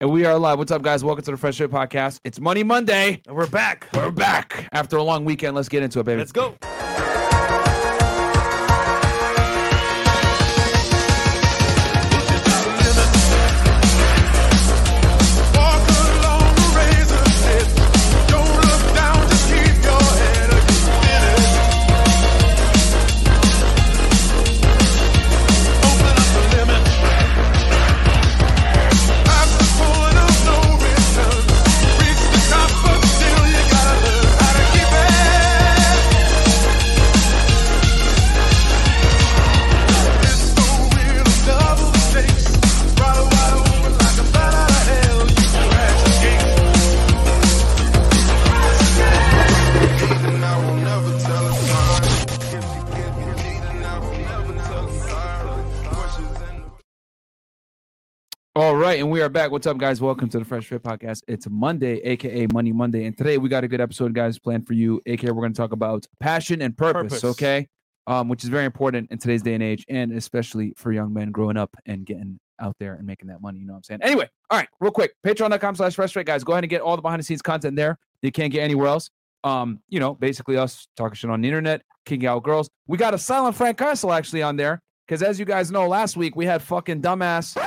And we are live. What's up, guys? Welcome to the Fresh Fit Podcast. It's Money Monday. And we're back. We're back after a long weekend. Let's get into it, baby. Let's go. Are back. What's up, guys? Welcome to the Fresh Fit Podcast. It's Monday, aka Money Monday, and today we got a good episode, guys, planned for you. Aka, we're going to talk about passion and purpose, Purpose. okay? Um, which is very important in today's day and age, and especially for young men growing up and getting out there and making that money. You know what I'm saying? Anyway, all right, real quick, Patreon.com/slash Fresh Fit, guys. Go ahead and get all the behind the scenes content there. You can't get anywhere else. Um, you know, basically us talking shit on the internet, kicking out girls. We got a silent Frank Castle actually on there because, as you guys know, last week we had fucking dumbass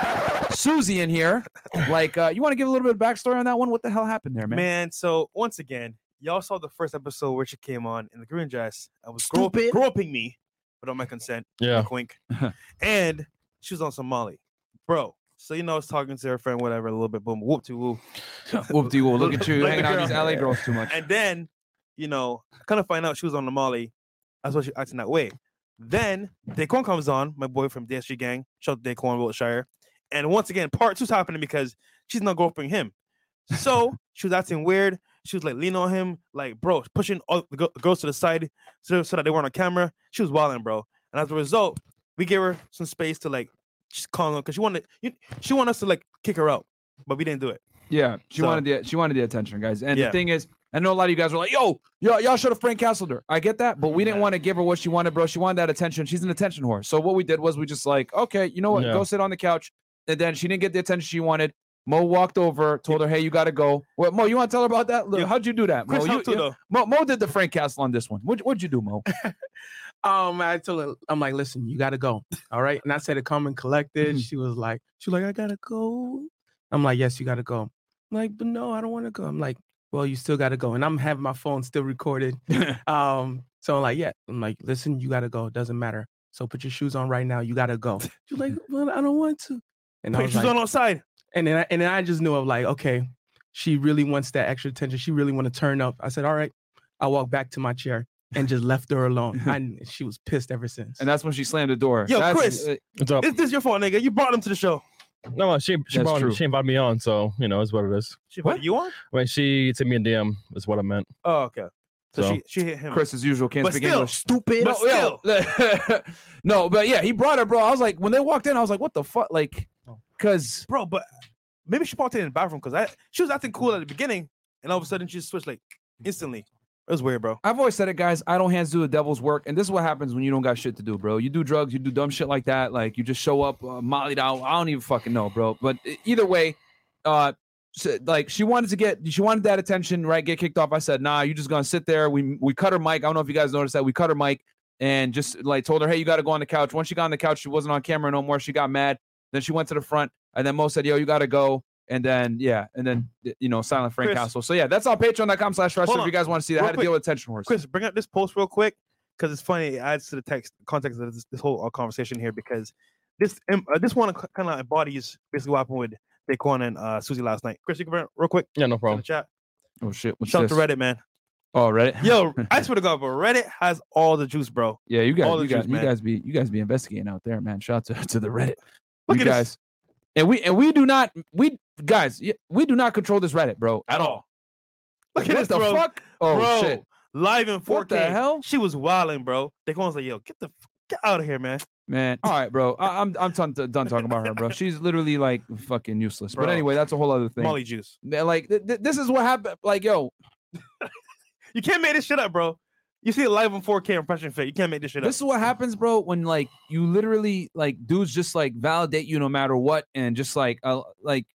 Susie in here. Like, uh, you want to give a little bit of backstory on that one? What the hell happened there, man? Man, so once again, y'all saw the first episode where she came on in the green dress and was Stupid. groping, groping me without my consent. Yeah. Wink, wink. and she was on some Molly. Bro. So you know, I was talking to her friend, whatever, a little bit, boom, whoop to whoop. Whoop de whoop. Look at you Like hanging the out with these girl. LA girls too much. And then, you know, I kind of find out she was on the Molly. That's why she acting that way. Then Daquan comes on, my boy from DSG Gang. Shout out to Daquan Wiltshire. And once again, part two's happening because she's not groping him. So she was acting weird. She was like leaning on him, like bro, pushing all the girls to the side so, so that they weren't on camera. She was wilding, bro. And as a result, we gave her some space to like just calm down because she wanted you, she wanted us to like kick her out, but we didn't do it. Yeah, she So- wanted the she wanted the attention, guys. And the thing is, I know a lot of you guys were like, "Yo, y'all, y'all should have Frank Castled her." I get that, but we didn't Yeah. want to give her what she wanted, bro. She wanted that attention. She's an attention whore. So what we did was we just like, okay, you know what? Yeah. Go sit on the couch. And then she didn't get the attention she wanted. Mo walked over, told her, "Hey, you got to go." Well, Mo, you want to tell her about that? Look, Yeah. How'd you do that, Mo? Chris You- you- Mo, Mo did the Frank Castle on this one. What, what'd you do, Mo? Um, I told her, I'm like, listen, you gotta go. All right. And I said it calm and collected. Mhm. She was like, she was like, I gotta go. I'm like, yes, you gotta go. I'm like, but no, I don't want to go. I'm like, well, you still gotta go. And I'm having my phone still recorded. Um, so I'm like, yeah. I'm like, listen, you gotta go. It doesn't matter. So put your shoes on right now. You gotta go. She's like, well, I don't want to. And I Put was like, on outside. and then I, and then I just knew of like, okay, she really wants that extra attention. She really want to turn up. I said, all right. I walked back to my chair and just left her alone. And she was pissed ever since. and that's when she slammed the door. Yo, That's- Chris. uh, What's up? Is this your fault, nigga? You brought him to the show. No, she she That's brought true. she invited me on, so you know, it's what it is. She What? you on? I mean, she sent me a DM is what I meant. Oh, okay. So, So- she she hit him. Chris, as usual, can't But speak still, English. stupid. But yo, still, no, but yeah, he brought her, bro. I was like, when they walked in, I was like, what the fuck? Like, Because bro. But maybe she walked in the bathroom because I she was acting cool at the beginning, and all of a sudden she just switched like instantly. It was weird, bro. I've always said it, guys. I don't hands do the devil's work, and this is what happens when you don't got shit to do, bro. You do drugs, you do dumb shit like that. Like you just show up, uh, mollied out. I don't even fucking know, bro. But either way, uh, s- like she wanted to get, she wanted that attention, right? Get kicked off. I said, nah, you just gonna sit there. We we cut her mic. I don't know if you guys noticed that. We cut her mic and just like told her, hey, you got to go on the couch. Once she got on the couch, she wasn't on camera no more. She got mad. Then she went to the front, and then Mo said, yo, you got to go. And then yeah, and then you know, silent Frank Chris. Castle. So yeah, that's on patreon.com slash Hold If you guys want to see that, Real how to quick. deal with attention horse. Chris, bring up this post real quick because it's funny. It adds to the text context of this, this whole uh, conversation here because this um, uh, this one kind of embodies basically what happened with Daquan and uh, Susie last night. Chris, you can bring it real quick Yeah, no in the problem. chat. Oh shit! What's Shout this? to Reddit, man. Oh, Reddit. Yo, I swear to God, but Reddit has all the juice, bro. yeah, you guys, all the you guys, juice, you guys be, you guys be investigating out there, man. Shout out to, to the Reddit. Look you at guys, and we and we do not, we guys, we do not control this Reddit, bro, at all. Look at this, the bro. fuck? Oh bro, shit! live in 4K. What the hell? She was wilding, bro. Daquan's like, yo, get the get out of here, man. Man, all right, bro. I, I'm I'm done, done talking about her, bro. She's literally like fucking useless. But anyway, that's a whole other thing. Molly juice. Yeah, Like th- th- this is what happened. Like yo, You can't make this shit up, bro. You see it live on 4K impression fit. You can't make this shit up. this is what happens, bro. When like you literally like dudes just like validate you no matter what, and just like uh, like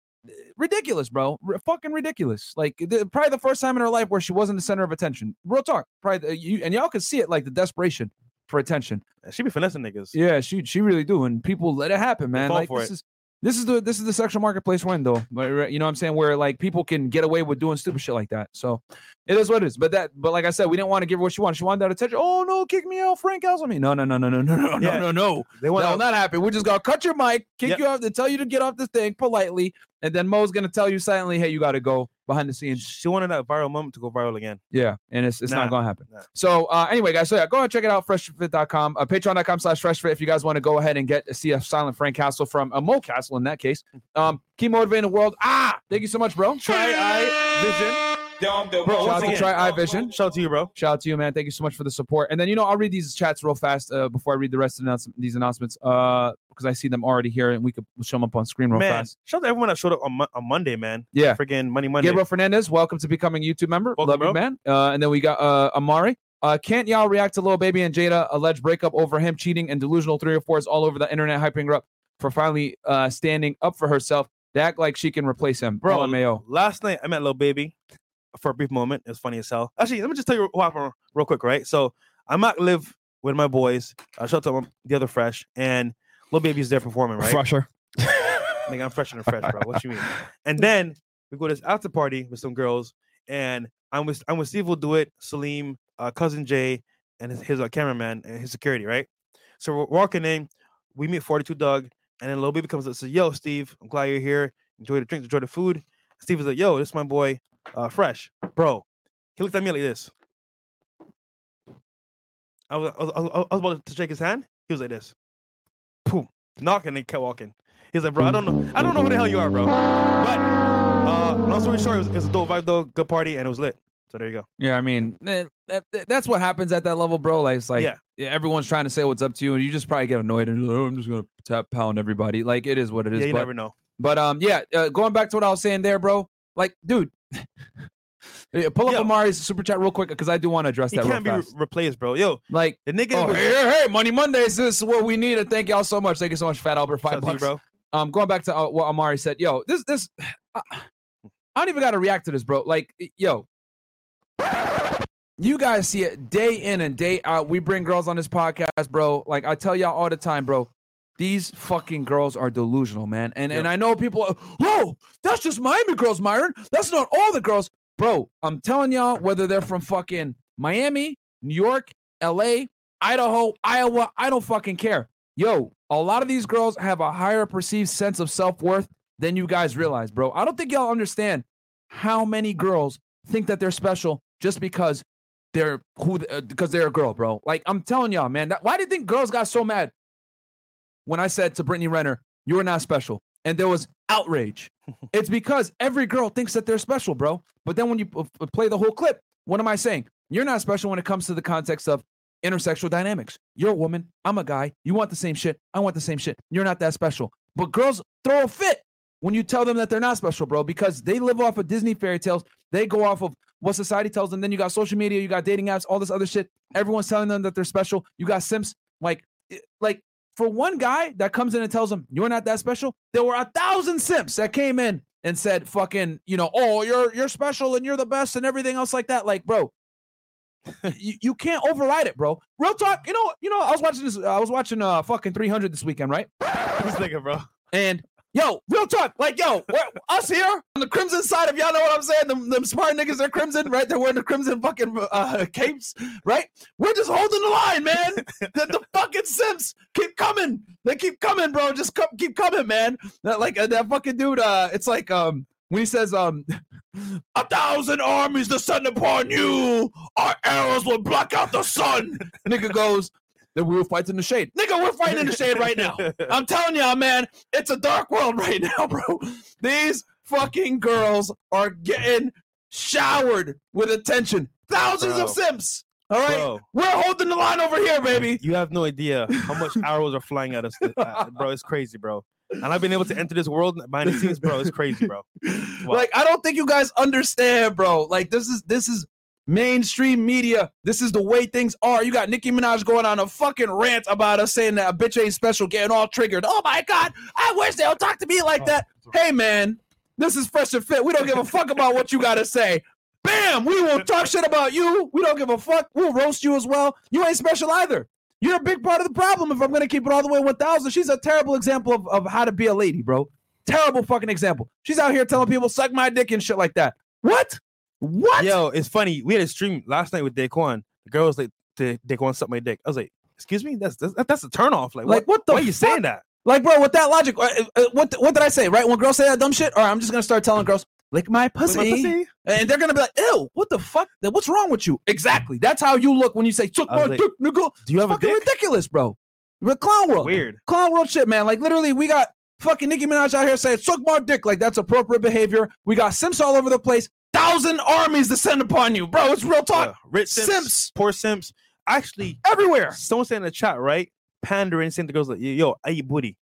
ridiculous, bro. R- fucking ridiculous. Like the, probably the first time in her life where she wasn't the center of attention. Real talk. Probably the- you and y'all could see it like the desperation for attention. She be finessing niggas. Yeah, she she really do, and people let it happen, man. Like for this it. is this is the this is the sexual marketplace window. But, You know what I'm saying? Where like people can get away with doing stupid shit like that. So it is what it is. But that but like I said, we didn't want to give her what she wanted. She wanted that attention. Oh no, kick me out, Frank House on me. No, no, no, no, no, no, no, Yeah. no, no, no. They want That will not happen. We're just gonna cut your mic, kick Yep. you off, and tell you to get off this thing politely, and then Mo's gonna tell you silently, "Hey, you got to go behind the scenes." She wanted that viral moment to go viral again. Yeah, and it's it's Nah, not gonna happen. nah. So uh, anyway, guys, so yeah, go ahead and check it out, freshfit.com, uh, patreon.com slash freshfit if you guys want to go ahead and get to see a silent Frank Castle from a Mo Castle in that case. Um, keep motivating the world. Ah, thank you so much, bro. Try Eye Vision. Bro, Shout once out to Try Eye Vision. shout out to you, bro. Shout out to you, man. Thank you so much for the support. And then, you know, I'll read these chats real fast uh, before I read the rest of the announce- these announcements uh, because I see them already here and we could show them up on screen real Man, fast. shout out to everyone that showed up on, Mo- on Monday, man. Yeah. Freaking Money Monday. Gabriel Fernandez, welcome to becoming a YouTube member. Welcome, Love you, bro. man. Uh, and then we got uh, Amari. Uh, can't y'all react to Lil Baby and Jada alleged breakup over him cheating and delusional three or fours all over the internet, hyping her up for finally uh, standing up for herself. They act like she can replace him. Bro, LMAO. last night I met Lil Baby for a brief moment. It was funny as hell. Actually, let me just tell you what happened real quick, right? So I'm at LIV with my boys. I shout out to the other fresh, and Lil Baby's there performing, right? Fresher. Nigga, I'm fresher than fresh, bro. What you mean? And then we go to this after party with some girls, and I'm with I'm with Steve will do it, Salim, uh, cousin Jay, and his, his uh, cameraman and his security, right? So we're walking in, we meet 42 Dugg, and then Lil Baby comes up and says, Yo, Steve, I'm glad you're here. Enjoy the drinks, enjoy the food. Steve is like, Yo, this is my boy, uh, Fresh. Bro, he looked at me like this. I was, I was, I was, about to shake his hand. He was like this. Boom. Knocking and kept walking. He's like, bro, I don't know. I don't know who the hell you are, bro. But uh long story short, it was, it was a dope vibe though, good party, and it was lit. So there you go. Yeah, I mean, eh, that, that- that's what happens at that level, bro. Like, it's like, Yeah. yeah, everyone's trying to say what's up to you, and you just probably get annoyed and oh, I'm just gonna tap pound everybody. Like, it is what it is. yeah, you but, never know. but um, yeah, uh, going back to what I was saying there, bro. Like, dude, pull up Yo. Amari's super chat real quick because I do want to address He that real can't be re- replaced, bro. Yo, like, the nigga oh, was- hey, hey, Money Mondays. This is what we need, and thank y'all so much. Thank you so much, Fat Albert. Five out to you, bucks, bro. um going back to uh, what Amari said, yo, this this I, I don't even got to react to this, bro. Like, yo, you guys see it day in and day out. We bring girls on this podcast, bro. Like I tell y'all all the time, bro. These fucking girls are delusional, man. And and I know people. are, Whoa, that's just Miami girls, Myron. That's not all the girls, bro. I'm telling y'all, whether they're from fucking Miami, New York, L.A., Idaho, Iowa, I don't fucking care. Yo, a lot of these girls have a higher perceived sense of self worth than you guys realize, bro. I don't think y'all understand how many girls think that they're special just because they're who uh, because they're a girl, bro. Like I'm telling y'all, man. That, why do you think girls got so mad when I said to Brittany Renner, "You are not special," and there was outrage? it's because every girl thinks that they're special, bro. But then when you p- play the whole clip, what am I saying? You're not special when it comes to the context of intersexual dynamics. You're a woman. I'm a guy. You want the same shit. I want the same shit. You're not that special. But girls throw a fit when you tell them that they're not special, bro, because they live off of Disney fairy tales. They go off of what society tells them. Then you got social media, you got dating apps, all this other shit. Everyone's telling them that they're special. You got simps. Like, like for one guy that comes in and tells them you're not that special, there were a thousand simps that came in and said, "Fucking, you know, oh, you're you're special and you're the best and everything else like that." Like, bro, you, you can't override it, bro. Real talk. You know, you know, I was watching this. I was watching uh fucking 300 this weekend, right? this nigga, bro. And yo, real talk, like yo, us here on the crimson side, if y'all know what I'm saying, them, them smart niggas are crimson, right? They're wearing the crimson fucking uh, capes, right? We're just holding the line, man. the, the fucking simps keep coming. They keep coming, bro. Just come, keep coming, man. That like uh, that fucking dude. Uh, it's like um when he says um. A thousand armies descend upon you. Our arrows will block out the sun. Nigga goes, then we will fight in the shade. Nigga, we're fighting in the shade right now. I'm telling y'all, man, it's a dark world right now, bro. These fucking girls are getting showered with attention. Thousands of Bro. simps. All right, Bro, we're holding the line over here, baby. you have no idea how much arrows are flying at us, uh, bro. It's crazy, bro. And I've been able to enter this world behind the scenes, bro. It's crazy, bro. Like, I don't think you guys understand, bro. Like, this is this is mainstream media. This is the way things are. You got Nicki Minaj going on a fucking rant about us saying that a bitch ain't special, getting all triggered. Oh my god, I wish they would talk to me like oh, that. Hey man, This is fresh and fit. We don't give a fuck about what you gotta say. Bam! We will talk shit about you. We don't give a fuck. We'll roast you as well. You ain't special either. You're a big part of the problem if I'm gonna keep it all the way 1000. She's a terrible example of, of how to be a lady, bro. Terrible fucking example. She's out here telling people suck my dick and shit like that. What? What? Yo, it's funny. We had a stream last night with Daquan. The girl was like, "Da- "Daquan suck my dick." I was like, "Excuse me, that's that's, that's a turn off." Like, Like, what? what the Why are you saying that? Like, bro, with that logic, uh, uh, what what did I say? Right? When girls say that dumb shit, or I'm just gonna start telling girls, lick my With pussy, my pussy? and they're gonna be like, ew, what the fuck? What's wrong with you? Exactly. That's how you look when you say suck my like, dick, nigga. Do you have a Fucking dick? ridiculous, bro. We're clown world. Weird. Clown world shit, man. Like literally, we got fucking Nicki Minaj out here saying suck my dick. Like that's appropriate behavior. We got simps all over the place. Thousand armies descend upon you, bro. It's real talk. Uh, rich simps, Simps. poor simps. Actually, Everywhere. someone said in the chat, right? Pandering, saying to girls like, "Yo, I eat booty,"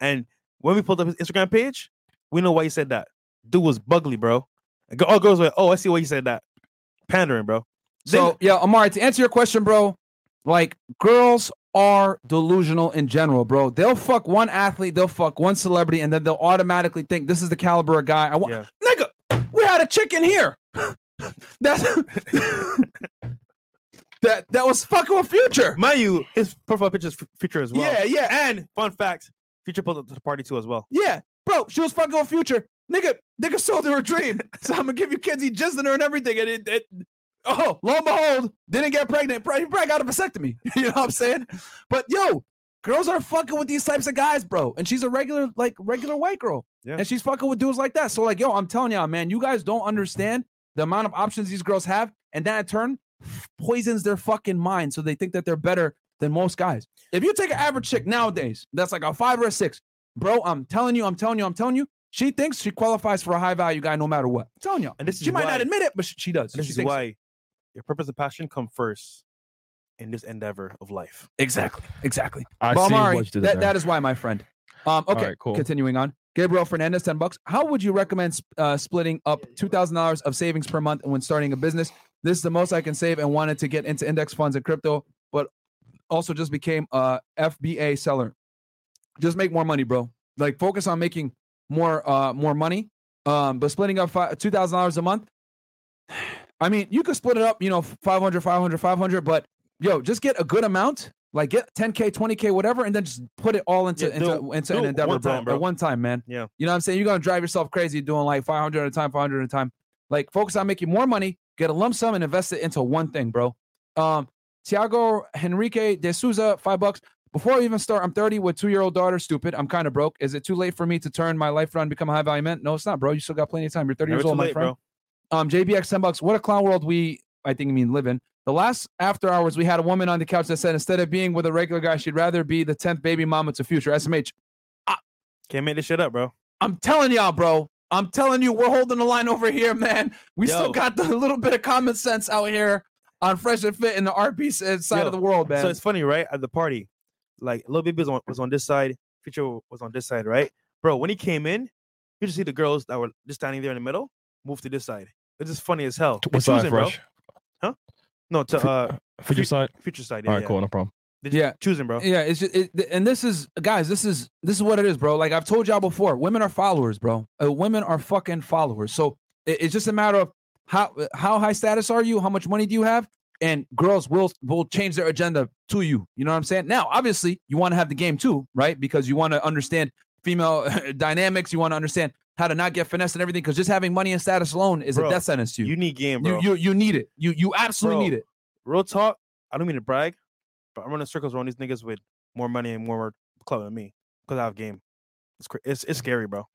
and when we pulled up his Instagram page, we know why he said that. Dude was bugly, bro. All girls were like, "Oh, I see why he said that." Pandering, bro. So yeah, Amari, to answer your question, bro, like girls are delusional in general, bro. They'll fuck one athlete, they'll fuck one celebrity, and then they'll automatically think this is the caliber of guy I want. Yeah. We had a chick in here. That's that that was fucking with Future. Mind you, his profile picture is f- Future as well. Yeah, yeah, And fun fact, Future pulled up to the party too as well. yeah, bro. She was fucking with Future. Nigga, nigga sold her a dream. So I'm gonna give you kids. He jizzed in her and everything. And it, it oh, lo and behold, didn't get pregnant. Probably, probably got a vasectomy. You know what I'm saying? But yo, girls are fucking with these types of guys, bro. And she's a regular, like regular white girl. Yeah. And she's fucking with dudes like that. So like, yo, I'm telling y'all, man, you guys don't understand the amount of options these girls have, and that in turn poisons their fucking mind. So they think that they're better than most guys. If you take an average chick nowadays, that's like a five or a six, bro. I'm telling you, I'm telling you, I'm telling you. She thinks she qualifies for a high value guy no matter what. I'm telling you. And this she might why- not admit it, but she, she does. This She is thinks- why your purpose and passion come first in this endeavor of life. Exactly. Exactly. I But see Amari, what you did that, there. that is why, my friend. Um, okay, right, cool. continuing on. Gabriel Fernandez, 10 bucks. How would you recommend uh, splitting up $2,000 of savings per month when starting a business? This is the most I can save and wanted to get into index funds and crypto, but also just became a FBA seller. Just make more money, bro. Like focus on making more uh more money. Um, but splitting up fi- $2,000 a month, I mean, you could split it up, you know, 500, 500, 500, but yo, just get a good amount, like get 10K, 20K, whatever, and then just put it all into, Yeah, into, it- into do an endeavor, one bro. time, bro. At one time, man. Yeah. You know what I'm saying? You're going to drive yourself crazy doing like 500 at a time, 500 at a time. Like focus on making more money, get a lump sum and invest it into one thing, bro. Um, Tiago Henrique de Souza, five bucks. Before I even start, I'm 30 with two year old daughter. Stupid. I'm kind of broke. Is it too late for me to turn my life around and become a high value man? No, it's not, bro. You still got plenty of time. You're 30 Never years old, my friend. bro. Um, JBX 10 bucks. What a clown world we, I think, you mean live in. The last after hours, we had a woman on the couch that said instead of being with a regular guy, she'd rather be the 10th baby mama to Future. SMH. I, Can't make this shit up, bro. I'm telling y'all, bro. I'm telling you, we're holding the line over here, man. We still got the little bit of common sense out here on Fresh and Fit in the RP uh, side Yo, of the world, man. So it's funny, right? At the party, like Lil Baby was on, was on this side, Future was on this side, right? Bro, when he came in, you just see the girls that were just standing there in the middle move to this side. It's just funny as hell. They're What side, choosing, bro. Fresh? No, to uh, For your side? Future side. All Yeah, right, yeah. cool, no problem. They're Yeah. choosing, bro. Yeah, it's just, it, and this is guys, this is this is what it is, bro. Like I've told y'all before, women are followers, bro. Uh, women are fucking followers. So it- it's just a matter of how how high status are you, how much money do you have, and girls will will change their agenda to you. You know what I'm saying? Now, obviously, you want to have the game too, right? Because you want to understand female dynamics. You want to understand how to not get finessed and everything. Because just having money and status alone is Bro, a death sentence to you. You need game, bro. you you you need it. You you absolutely Bro. need it. Real talk. I don't mean to brag, but I'm running circles around these niggas with more money and more club than me because I have game. It's it's it's scary, bro.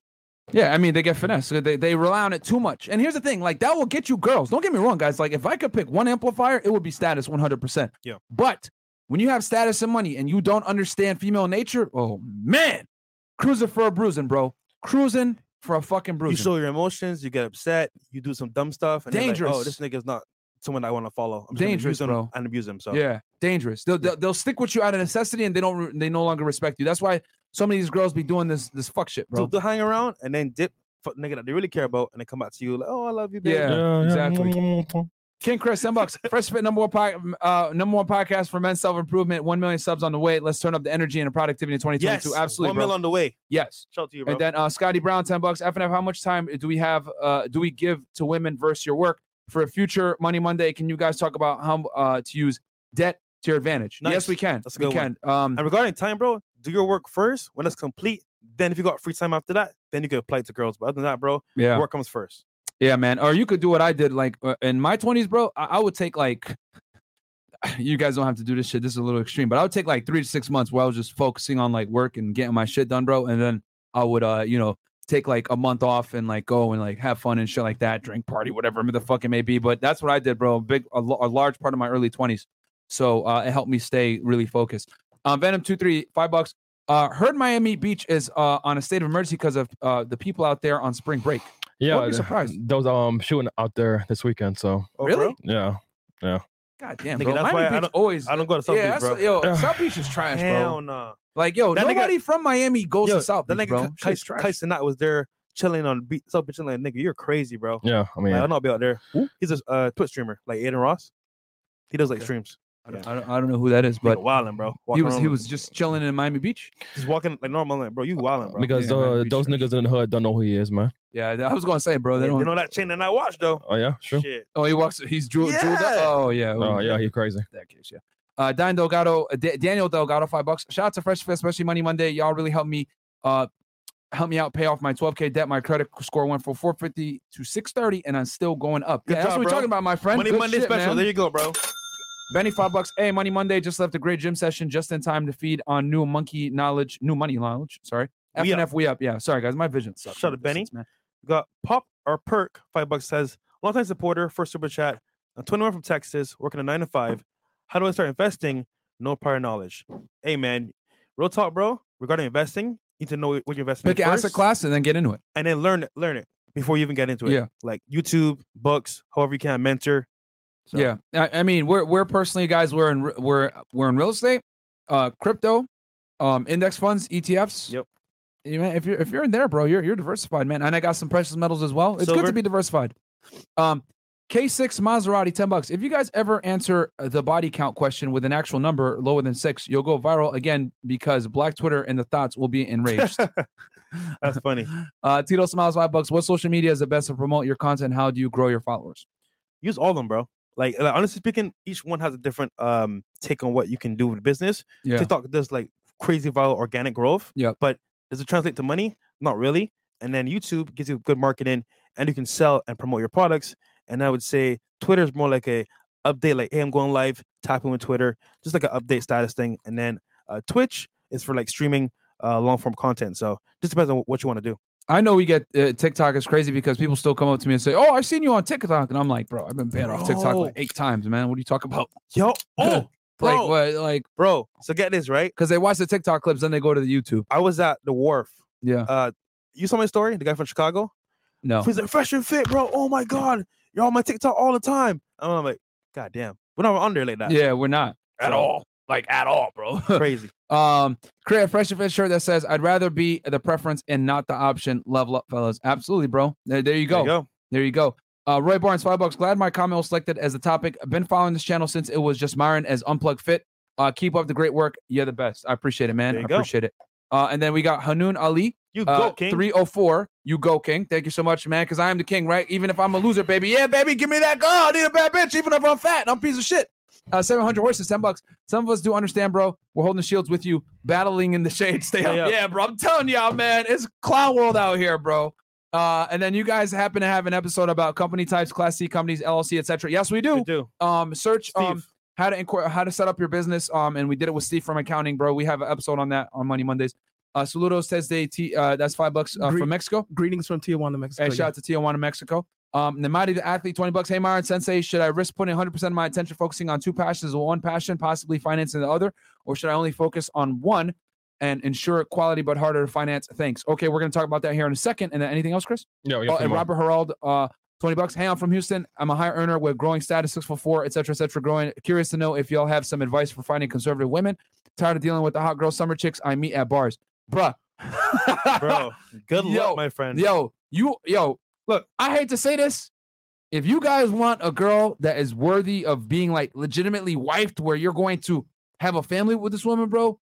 Yeah, I mean they get finesse. They they rely on it too much. And here's the thing, like that will get you girls. Don't get me wrong, guys. Like if I could pick one amplifier, it would be status 100%. Yeah. But when you have status and money and you don't understand female nature, oh man, cruising for a bruising, bro. Cruising for a fucking brute. You show your emotions, you get upset, you do some dumb stuff, and they're like, oh, Dangerous. this nigga's not someone I want to follow. I'm Dangerous, him bro. and abuse him. So yeah, dangerous. They'll, they'll they'll stick with you out of necessity, and they don't they no longer respect you. That's why so many of these girls be doing this this fuck shit, So bro. they'll hang around and then dip fuck nigga that they really care about, and they come back to you like, oh, I love you, babe. Yeah, exactly. King Chris, bucks. Fresh Fit number one po- uh, number one podcast for men's self improvement. One million subs on the way. Let's turn up the energy and the productivity in 2022. Yes, Absolutely, One bro. mil on the way. yes. Shout out to you, bro. And then uh, Scotty Brown, ten bucks. FNF, how much time do we have? Uh, do we give to women versus your work for a future Money Monday? Can you guys talk about how uh, to use debt to your advantage? Yes, we can. That's a we good one. can. Um, and regarding time, bro, do your work first. When it's complete, then if you got free time after that, then you can apply it to girls. But other than that, bro, yeah. work comes first. Yeah, man. Or you could do what I did. Like uh, in my twenties, bro. I, I would take like. You guys don't have to do this shit. This is a little extreme, but I would take like three to six months where I was just focusing on like work and getting my shit done, bro. And then I would, uh, you know, take like a month off and like go and like have fun and shit like that, drink, party, whatever the fuck it may be. But that's what I did, bro. A big, a, a large part of my early twenties. So uh, it helped me stay really focused. Um, Venom two three five bucks. Uh, heard Miami Beach is uh on a state of emergency because of uh the people out there on spring break. Yeah, Wouldn't be surprised. Those um shooting out there this weekend. So Oh, Really? bro? yeah, God damn, Nigga, bro. that's Miami why I Beach don't- always. I don't go to South yeah, Beach, bro. yo, Ugh. South Beach is trash, Hell bro. no. Like, yo, That nigga- nobody from Miami goes Yo, to South that Beach, nigga bro. Kai- Shit's trash. Was there chilling on beat South Beach, like nigga, you're crazy, bro. yeah. I mean, Like, I'll not be out there. He's a uh, Twitch streamer, like Adin Ross. He does like Okay. streams. I don't, I, don't, I don't know who that is, But but wilding, bro. he was he was just chilling in Miami Beach. just walking like normal, like, bro. You wilding, bro. because Yeah, uh, be those trash. niggas in the hood don't know who he is, man. Yeah, I was gonna say, bro. They you don't. know that chain that I watch though. Oh yeah, sure. Shit. Oh, he walks. He's drew. drew the, oh yeah. Oh yeah, he's crazy. that case, yeah. Uh, Dan Delgado, uh, Da- Daniel Delgado, five bucks. Shout out to Fresh Fit, especially Money Monday. Y'all really helped me, uh, help me out, pay off my 12k debt. My credit score went from 450 to 630, and I'm still going up. Good yeah, that's job, what we're bro. talking about, my friend. Money Good Monday shit, special. man. There you go, bro. Benny, five bucks. Hey, Money Monday just left a great gym session just in time to feed on new monkey knowledge, new money knowledge. Sorry, F We and up. F, we up. Yeah, sorry guys, my vision sucks. Shout on out Benny. distance, man. Got Pop or Perk, five bucks says, long time supporter, first super chat. I'm 21 from Texas, working a nine to five. How do I start investing? No prior knowledge. Hey man, real talk, bro. Regarding investing, you need to know what you're investing Pick in an asset class and then get into it. and then learn it, learn it before you even get into it. Yeah. Like YouTube, books, however you can, mentor. So, Yeah, I, I mean, we're we're personally guys. We're in we're we're in real estate, uh, crypto, um, index funds, ETFs. Yep. You man, if you're if you're in there, bro, you're you're diversified, man. And I got some precious metals as well. It's good to be diversified. Um, K6 Maserati, ten bucks. If you guys ever answer the body count question with an actual number lower than six, you'll go viral again because Black Twitter and the thoughts will be enraged. That's funny. uh, Tito Smiles, five bucks. What social media is the best to promote your content? How do you grow your followers? Use all of them, bro. Like, like, honestly speaking, each one has a different um take on what you can do with business. Yeah. TikTok does like crazy viral organic growth. Yeah. But does it translate to money? Not really. And then YouTube gives you good marketing and you can sell and promote your products. And I would say Twitter is more like a update, like, hey, I'm going live, tapping with Twitter, just like an update status thing. And then uh, Twitch is for like streaming uh, long form content. So just depends on what you want to do. I know we get uh, TikTok is crazy because people still come up to me and say, "Oh, I've seen you on TikTok," and I'm like, "Bro, I've been banned off TikTok like eight times, man. What are you talking about?" Yo, oh, bro, Like what? Like bro. So get this right. because they watch the TikTok clips, then they go to the YouTube. I was at the wharf. Yeah, Uh, you saw my story, the guy from Chicago. no, He's like fresh and fit, bro. Oh my god, you're on my TikTok all the time. And I'm like, god damn, we're not on there like that. yeah, we're not at So- all, like at all, bro. crazy. um, create a fresh and fit shirt that says, "I'd rather be the preference and not the option." Level up, fellas. Absolutely, bro. There, there you There go. you go. There you go. Uh, Roy Barnes, five bucks. Glad my comment was selected as the topic. I've been following this channel since it was just Myron as Unplugged Fit. Uh, keep up the great work. You're the best. I appreciate it, man. There I go. appreciate it. Uh, and then we got Hanun Ali, You uh, go, King. 304. You go, King. Thank you so much, man, because I am the king, right? Even if I'm a loser, baby. Yeah, baby, give me that girl. I need a bad bitch, even if I'm fat and I'm a piece of shit. Uh, 700 horses, 10 bucks. Some of us do understand, bro. We're holding the shields with you, battling in the shade. Stay up. Stay up. Yeah, bro. I'm telling y'all, man. It's clown world out here, bro. Uh, and then you guys happen to have an episode about company types, Class C companies, LLC, etc. Yes, we do You do. um search um how to inquire how to set up your business um and we did it with steve from accounting bro we have an episode on that on money mondays uh saludos says they t uh that's five bucks uh, Gre- from mexico Greetings from Tijuana, Mexico. hey yeah. shout out to tijuana mexico um Namadi the athlete 20 bucks hey myron sensei should i risk putting 100 percent of my attention focusing on two passions or one passion possibly financing the other or should i only focus on one and ensure quality but harder to finance thanks okay we're going to talk about that here in a second and then anything else chris Yeah, Oh, and more. Robert Herald, uh, 20 bucks. Hey, I'm from Houston. I'm a high earner with growing status, six foot four, et cetera, et cetera. Growing. Curious to know if y'all have some advice for finding conservative women. Tired of dealing with the hot girl summer chicks I meet at bars. Bruh. Bro, good Yo, luck, my friend. Yo, you, yo, look, I hate to say this. if you guys want a girl that is worthy of being like legitimately wifed, where you're going to have a family with this woman, bro,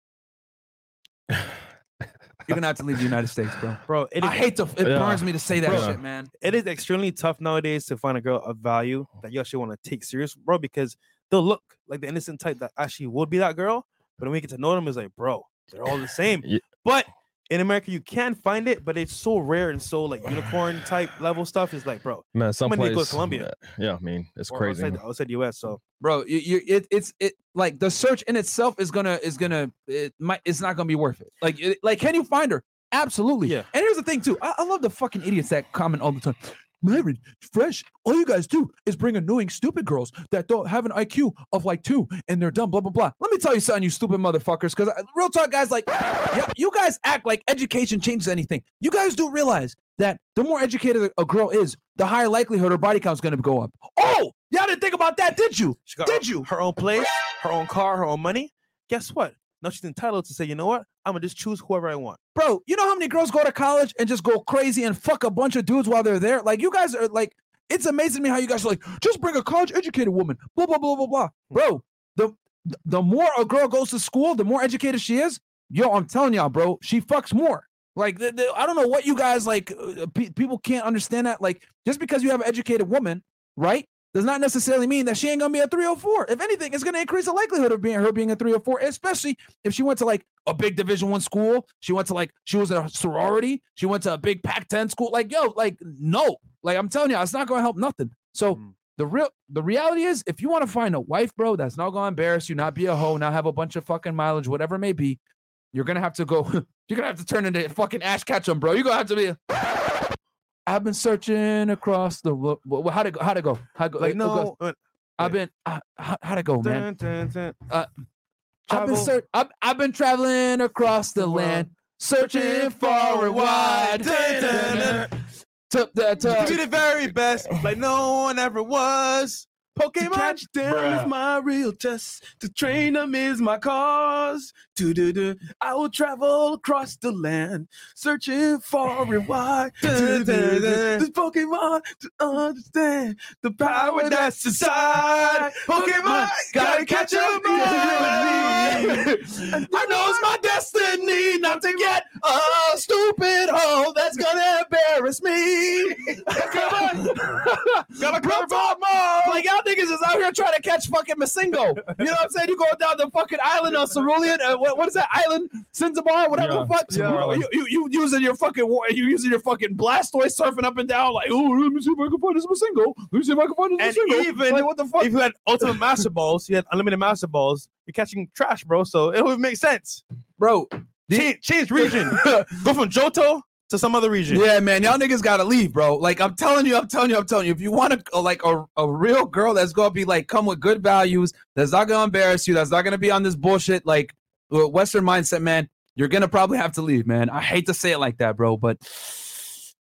you're gonna have to leave the United States, bro. bro. It I hate to. It Yeah. burns me to say that Bro. shit, man. it is extremely tough nowadays to find a girl of value that you actually want to take serious, bro, because they'll look like the innocent type that actually would be that girl, but when we get to know them, it's like, bro, they're all the same. Ye- But in America, you can find it, but it's so rare and so like unicorn type level stuff. Is like, bro, Man, some many go to place. Colombia? Uh, yeah, I mean, it's or crazy. outside, outside US. So bro you, you it, it's it like the search in itself is gonna is gonna it might it's not gonna be worth it like it, like can you find her absolutely Yeah. and here's the thing too I, I love the fucking idiots that comment all the time Myron, fresh. All you guys do is bring annoying, stupid girls that don't have an IQ of like two and they're dumb, blah, blah, blah. Let me tell you something, you stupid motherfuckers. Because uh, real talk, guys, like, yeah, you guys act like education changes anything. You guys do realize that the more educated a girl is, the higher likelihood her body count's going to go up. Oh, y'all didn't think about that, did you? she got Did you? her own place, her own car, her own money. Guess what? Now she's entitled to say, you know what? I'm gonna just choose whoever I want. bro, you know how many girls go to college and just go crazy and fuck a bunch of dudes while they're there? Like, you guys are like, it's amazing to me how you guys are like, just bring a college educated woman, blah, blah, blah, blah, blah. Bro, the the more a girl goes to school, the more educated she is. Yo, I'm telling y'all, bro, she fucks more. Like, the, the- I don't know what you guys like. Uh, pe- people can't understand that. Like, just because you have an educated woman, right, does not necessarily mean that she ain't gonna be a 304. If anything, it's gonna increase the likelihood of being her being a 304, especially if she went to like a big division one school. She went to like she was in a sorority. She went to a big Pac-10 school. Like, yo, like, no. Like, I'm telling you, it's not gonna help nothing. So Mm. the real the reality is if you want to find a wife, bro, that's not gonna embarrass you, not be a hoe, not have a bunch of fucking mileage, whatever it may be, you're gonna have to go, you're gonna have to turn into a fucking Ash Ketchum, bro. You're gonna have to be I've been searching across the wo- wo- how'd it go? How'd it go? How'd it go? Like no, uh, I've been uh, how, how'd it go, man? dun, dun, dun. Uh, I've been search- I've, I've been traveling across the world, land, searching far and wide. To, the- to- to be the very best, like no one ever was. To Pokemon. catch them is my real test. To train them is my cause. Do do do. I will travel across the land, searching far and wide. This Pokemon to understand the power that's inside. Pokemon, gotta catch 'em all. I know it's my destiny not to get a stupid hoe that's gonna embarrass me. Come on. Gotta cover Like y'all niggas is out here trying to catch fucking MissingNo. You know what I'm saying? You go down the fucking island of Cerulean. Uh, what, what is that island? Zanzibar, whatever Yeah, the fuck. Zanzibar You, you, you using your fucking you using your fucking Blastoise surfing up and down like, oh, let me see if I can find this MissingNo. Let me see if I can find this And MissingNo. even like, what the fuck? If you had ultimate master balls, you had unlimited master balls. You're catching trash, bro. So it would make sense. Bro, Change, change region. Go from Johto to some other region. Yeah, man, y'all niggas gotta leave, bro. Like I'm telling you, I'm telling you, I'm telling you. If you want to like a, a real girl that's gonna be like come with good values, that's not gonna embarrass you, that's not gonna be on this bullshit like uh, Western mindset, man. You're gonna probably have to leave, man. I hate to say it like that, bro, but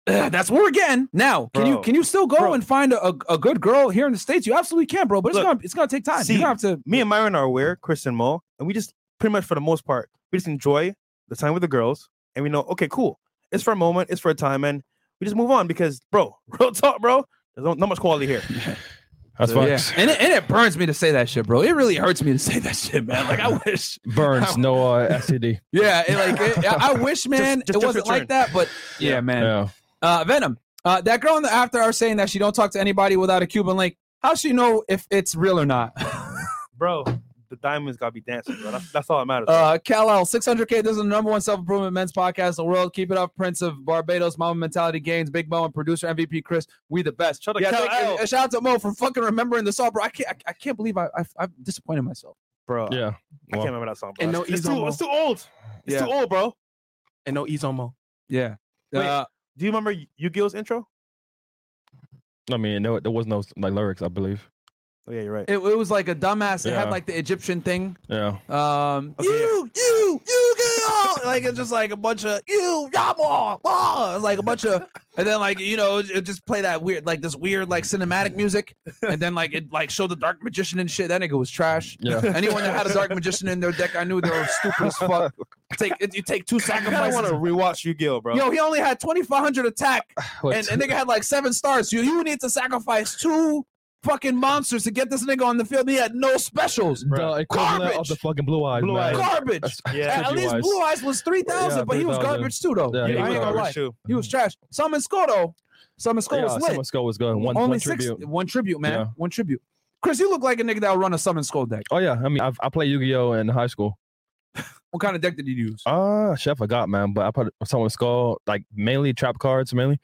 uh, that's where we're getting now. Can you can you still go Bro. and find a, a, a good girl here in the states? You absolutely can, bro. But it's gonna it's gonna take time. see, you have to. Me and Myron are aware, Chris and Mo, and we just pretty much for the most part, we just enjoy the time with the girls, and we know, okay, cool. It's for a moment, it's for a time, and we just move on because, bro, real talk, bro. There's no, not much quality here. That's Yeah, and it, and it burns me to say that shit, bro. It really hurts me to say that shit, man. Like I wish. Burns, no uh, STD. Yeah, it, like it, I I wish, man, just it wasn't like that. But yeah, man. Yeah. Uh, Venom, uh, that girl in the after are saying that she don't talk to anybody without a Cuban link. How she know if it's real or not? Bro, the diamonds gotta be dancing, bro. That's, that's all that matters. bro. Uh, Cal 600K. This is the number one self improvement men's podcast in the world. Keep it up, Prince of Barbados, Mama Mentality Gains, Big Mo, and producer MVP Chris. We the best. Shout out Yeah, Cal thank. L. Uh, shout out to Mo for fucking remembering the song, bro. I can't. I, I can't believe I, I I've disappointed myself. bro, Yeah. I Well, can't remember that song, bro. And no it's, too, it's too old. It's Yeah. too old, bro. And no Izomo. Yeah. Wait. Uh, Do you remember Yu-Gi-Oh's intro? I mean, there, there was no like lyrics, I believe. Oh yeah, you're right. it, it was like a dumbass. It had like the Egyptian thing. Yeah. Um, Okay, you, you, you get like it's just like a bunch of you, yamo, ah. Like a bunch of, and then like you know, it just play that weird, like this weird, like cinematic music, and then like it like showed the dark magician and shit. That nigga was trash. Yeah. Anyone that had a dark magician in their deck, I knew they were stupid as fuck. Take you take two I kind sacrifices. want to rewatch Yu-Gi-Oh, bro. Yo, he only had 2,500 attack, and, and nigga had like seven stars. You you need to sacrifice two fucking monsters to get this nigga on the field. He had no specials. the equivalent of Garbage. the fucking blue eyes, Blue. Eyes. Garbage. Yeah. At, at least Eyes. Blue Eyes was 3,000, Yeah, but he was garbage too, though. Yeah, I he ain't was gonna lie. garbage too. He was trash. Summon Skull, though. Summon Skull Yeah, was lit. Summon Skull was good. One, Only one six, tribute. one tribute, man. Yeah. One tribute. Chris, you look like a nigga that'll run a Summon Skull deck. Oh yeah, I mean, I've, I played Yu-Gi-Oh in high school. What kind of deck did you use? Ah, shit, I forgot, man. But I put Summon Skull like mainly trap cards, mainly.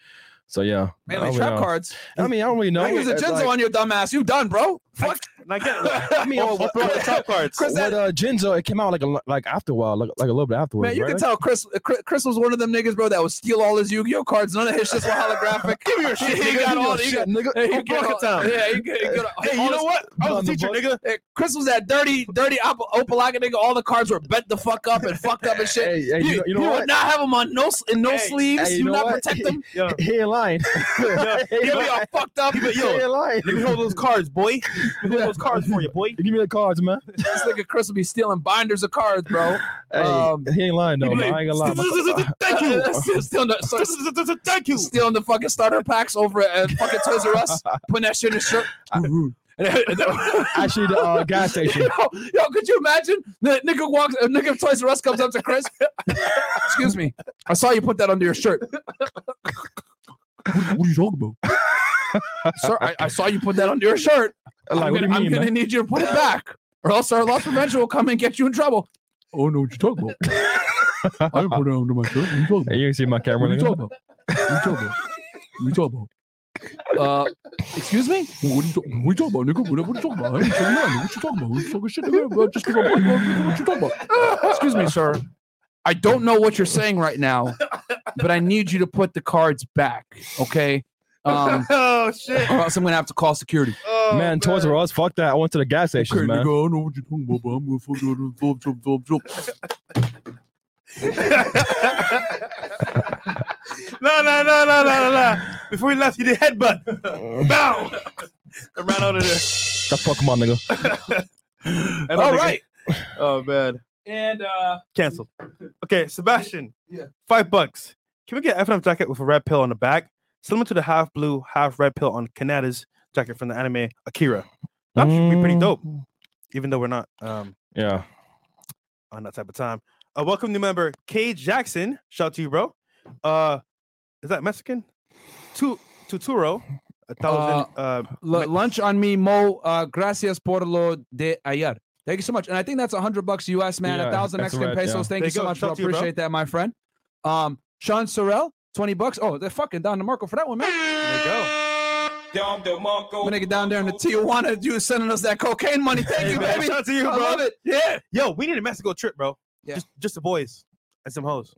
So yeah, Mainly trap know. cards. I mean, I don't really know. Use a Jinzo like- on your dumbass. You done, bro. Fuck. Now get, I mean, oh, what- throw the top cards. Chris, with uh, Jinzo, it came out like a like after a while, like, like a little bit afterwards. Man, you right? can tell Chris, Chris Chris was one of them niggas, bro, that would steal all his Yu-Gi-Oh cards. None of his shits were holographic. Give me your shit, He nigga. got all. your He shit, got, nigga. Hey, he From got all- Bucketown. Yeah, he got, he got all Hey, you know what? I was a teacher, nigga. Hey, Chris was that dirty, dirty Opa-locka nigga. All the cards were bent the fuck up and fucked up and shit. Hey, hey, you, you know, you know you what? would not have them on no in no Hey, sleeves. hey, you you know not what? protect them. Yo, He ain't lying. Give me all fucked up. yo, He ain't lying. let me hold those cards, boy. Let me those cards for you, boy. Give me the cards, man. This nigga Chris will be stealing binders of cards, bro. Hey, Um, he ain't lying though. Give man. me- I ain't gonna lie. Thank you. Still- stealing the, Thank you. stealing the fucking starter packs over at fucking Toys R Us, putting that shit in his shirt. And then- Actually, the uh, gas station. Yo, yo, could you imagine? The nigga walks, a nigga from Toys R Us comes up to Chris. Excuse me, I saw you put that under your shirt. what, what are you talking about, sir? I, I saw you put that under your shirt. Like, I'm what gonna, I'm gonna need you to put it back, or else our loss prevention will come and get you in trouble. Oh no, what you talking about? I didn't put it under my shirt. What you talking Hey, you can see my camera. What are you nigga. talking about? What you talking about? What you talking about? Uh, excuse me? What are you, talk- what are you talking about, nigga? What, what are you talking about? I ain't telling you nothing. What you talking about? What you talking shit, nigga? Just because I'm black, what you talking about? Excuse me, sir. I don't know what you're saying right now, but I need you to put the cards back, okay? Um, oh shit. or else I'm gonna have to call security. Oh, Man, Toys R Us, fuck that. I went to the gas station, Okay, man. nigga, I don't know what you're talking about, but I'm gonna fuck you up, jump, jump, jump, jump. no, no, no, no, no, no, no. Before he left, he did headbutt. Bow. I ran out of there. The Pokemon, nigga. I don't All think right. I- oh man. And uh, Cancelled. Okay, Sebastian. Yeah. Five bucks. Can we get FNF jacket with a red pill on the back? Similar to the half blue, half red pill on Kaneda's jacket from the anime Akira. That should be pretty dope. Even though we're not um Yeah. on that type of time. Uh, welcome new member K Jackson. Shout out to you, bro. Uh, is that Mexican? Tu Tuturo. A thousand. Uh, L- lunch on me, Mo. Uh, gracias por lo de ayer. Thank you so much. And I think that's a hundred bucks US, man. A Yeah, thousand that's Mexican right, yeah. pesos. Thank There you you so go. much, bro. Shout to you, bro. Appreciate that, my friend. Um, Sean Sorrell, 20 bucks. Oh, they're fucking down to Marco for that one, man. there you go. Don DeMarco. My nigga down there in the Tijuana, you sending us that cocaine money. Thank Hey, you, man, baby. Shout out to you, I bro. love it. Yeah. Yo, we need a Mexico trip, bro. Yeah. Just, just the boys and some hoes.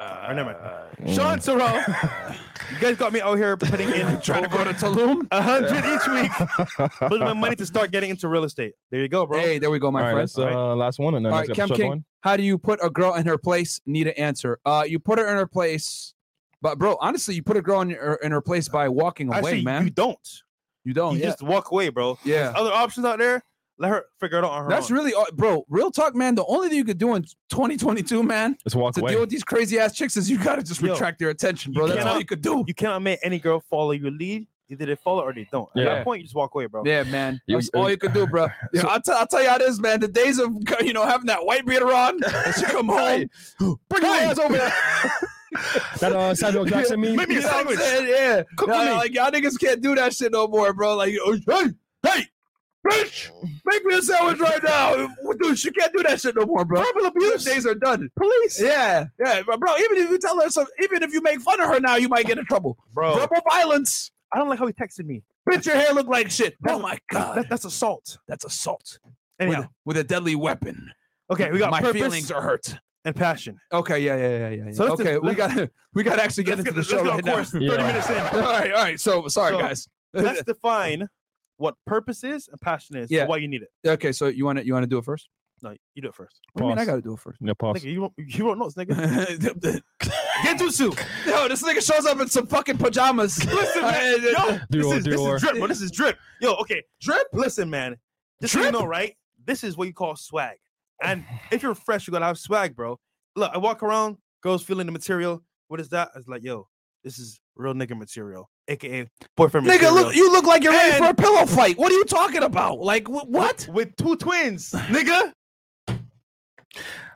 Uh, never mind. Mm. Sean Sorrell, you guys got me out here putting in Trying to go to Tulum. a hundred each week, putting my money to start getting into real estate. There you go, bro. Hey, there we go, my All right, friend. that's uh, last one, and then All next right, Chem episode King. one. How do you put a girl in her place? Need an answer. Uh, you put her in her place, but bro, honestly, you put a girl in her, in her place by walking away, Actually, man. you don't. You don't. you yeah. just walk away, bro. There's Yeah. other options out there. Let her figure it out on her That's own. really, bro. Real talk, man. The only thing you could do in 2022, man, Let's walk to away. deal with these crazy ass chicks is you gotta just Yo, retract their attention, you bro. That's all you could do. You cannot make any girl follow your lead. Either they follow or they don't. At Yeah. that point, you just walk away, bro. Yeah, man. You- That's all you could do, bro. Yeah, I'll, t- I'll tell you how it is, man. The days of you know having that white beater on, and she come home, bring your ass over here. that uh, Samuel Jackson meme. Make me a what I'm sandwich. saying? Yeah. Cook Nah, for me. Like y'all niggas can't do that shit no more, bro. Like, oh, hey, hey, bitch, make me a sandwich right now. Dude, she can't do that shit no more, bro. Verbal abuse days are done. Police. Yeah, yeah, bro. Even if you tell her some, even if you make fun of her now, you might get in trouble. Bro, Verbal violence. I don't like how he texted me. Bitch, your hair look like shit. Oh my god, That, that's assault. that's assault. Anyhow, with, with a deadly weapon. okay, we got my purpose feelings are hurt. and passion. Okay, yeah, yeah, yeah, yeah. yeah. So let's okay, just- we got we got to actually get Let's into the let's show right of now. course, 30 Yeah. minutes in. all right, all right. So sorry, So, guys. Let's define what purpose is and passion is. Yeah. Yeah. Why you need it. okay, so you want to you want to do it first? No, you do it first. What do you mean I Pause. gotta do it first? Yeah, pause. Nigga, you wrote, you wrote notes, nigga. Get to soup. Yo, this nigga shows up in some fucking pajamas. Listen, man. Yo, this Dior, is, this Dior. is drip, bro. This is drip. Yo, okay. Drip? Listen, man. Just so you Drip? know, right? This is what you call swag. And if you're fresh, you gotta have swag, bro. Look, I walk around, girls feeling the material. What is that? It's like, yo, this is real nigga material, aka boyfriend Nigga, material. look, you look like you're ready And- for a pillow fight. What are you talking about? Like wh- what? with two twins, nigga.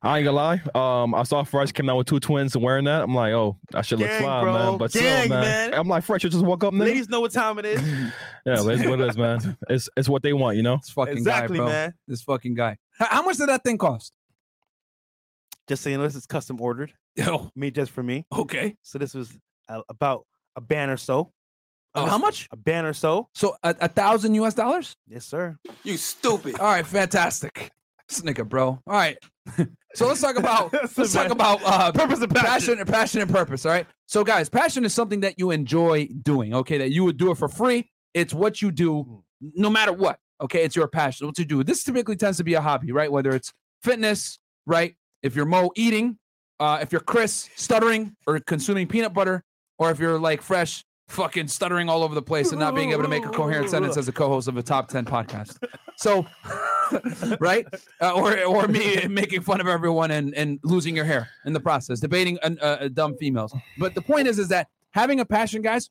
I ain't gonna lie. Um, I saw Fresh came out with two twins and wearing that. I'm like, oh, I should look Gang, fly, bro. man. But Gang, still, man. man. I'm like, Fresh, you just woke up, nigga. Ladies know what time it is. Yeah, but it's what it is, man. It's it's what they want, you know. This fucking exactly, guy, bro. man. This fucking guy. H- How much did that thing cost? Just so you know, this is custom ordered, Yo, made just for me. okay. So this was uh, about a band or so. Uh, how much? A band or so. So a, a thousand US dollars? Yes, sir. You stupid. All right, fantastic. This nigga, bro. All right. so let's talk about let's talk about uh, Purpose and passion. passion and passion and purpose. All right. So guys, passion is something that you enjoy doing. Okay, that you would do it for free. It's what you do, no matter what. Okay, it's your passion. What you do. This typically tends to be a hobby, right? Whether it's fitness, right? If you're Mo eating, uh, if you're Chris stuttering or consuming peanut butter, or if you're like fresh fucking stuttering all over the place and not being able to make a coherent sentence as a co-host of a top 10 podcast. So, right? Uh, or or me making fun of everyone and and losing your hair in the process, debating uh, uh, dumb females. But the point is is that having a passion, guys,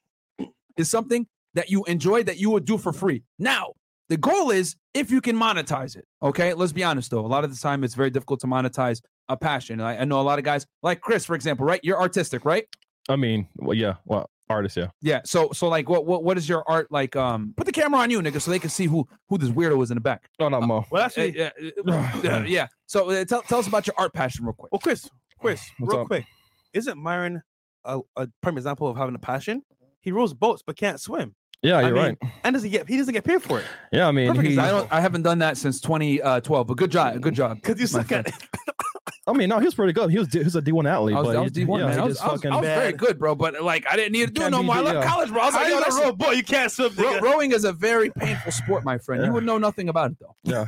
is something that you enjoy that you would do for free. Now, the goal is if you can monetize it. Okay, let's be honest though. A lot of the time, it's very difficult to monetize a passion. I, I know a lot of guys, like Chris, for example, right? You're artistic, right? I mean, well, yeah, well, artist, yeah. Yeah. So so like, what what what is your art like? Um, put the camera on you, nigga, so they can see who who this weirdo is in the back. No, not Mo. Well, Uh, actually, yeah, uh, yeah, yeah. So uh, tell tell us about your art passion real quick. well, Chris, Chris, What's real up? quick. Isn't Myron a, a prime example of having a passion? He rows boats but can't swim, Yeah, you're mean, right. and doesn't get he doesn't get paid for it Yeah, I mean, he, I don't. I haven't done that since 2012. But good job. Good job. because you my suck at it. I mean, no, he was pretty good. He was he was a D1 athlete, I was, but I was he, D1, yeah, man. I was, I was, I was very good, bro. But like, I didn't need to do it no more. I left college, bro. I was like, yo, that's gonna row a boat? You can't swim. ro- rowing is a very painful sport, my friend. You would know nothing about it though. yeah.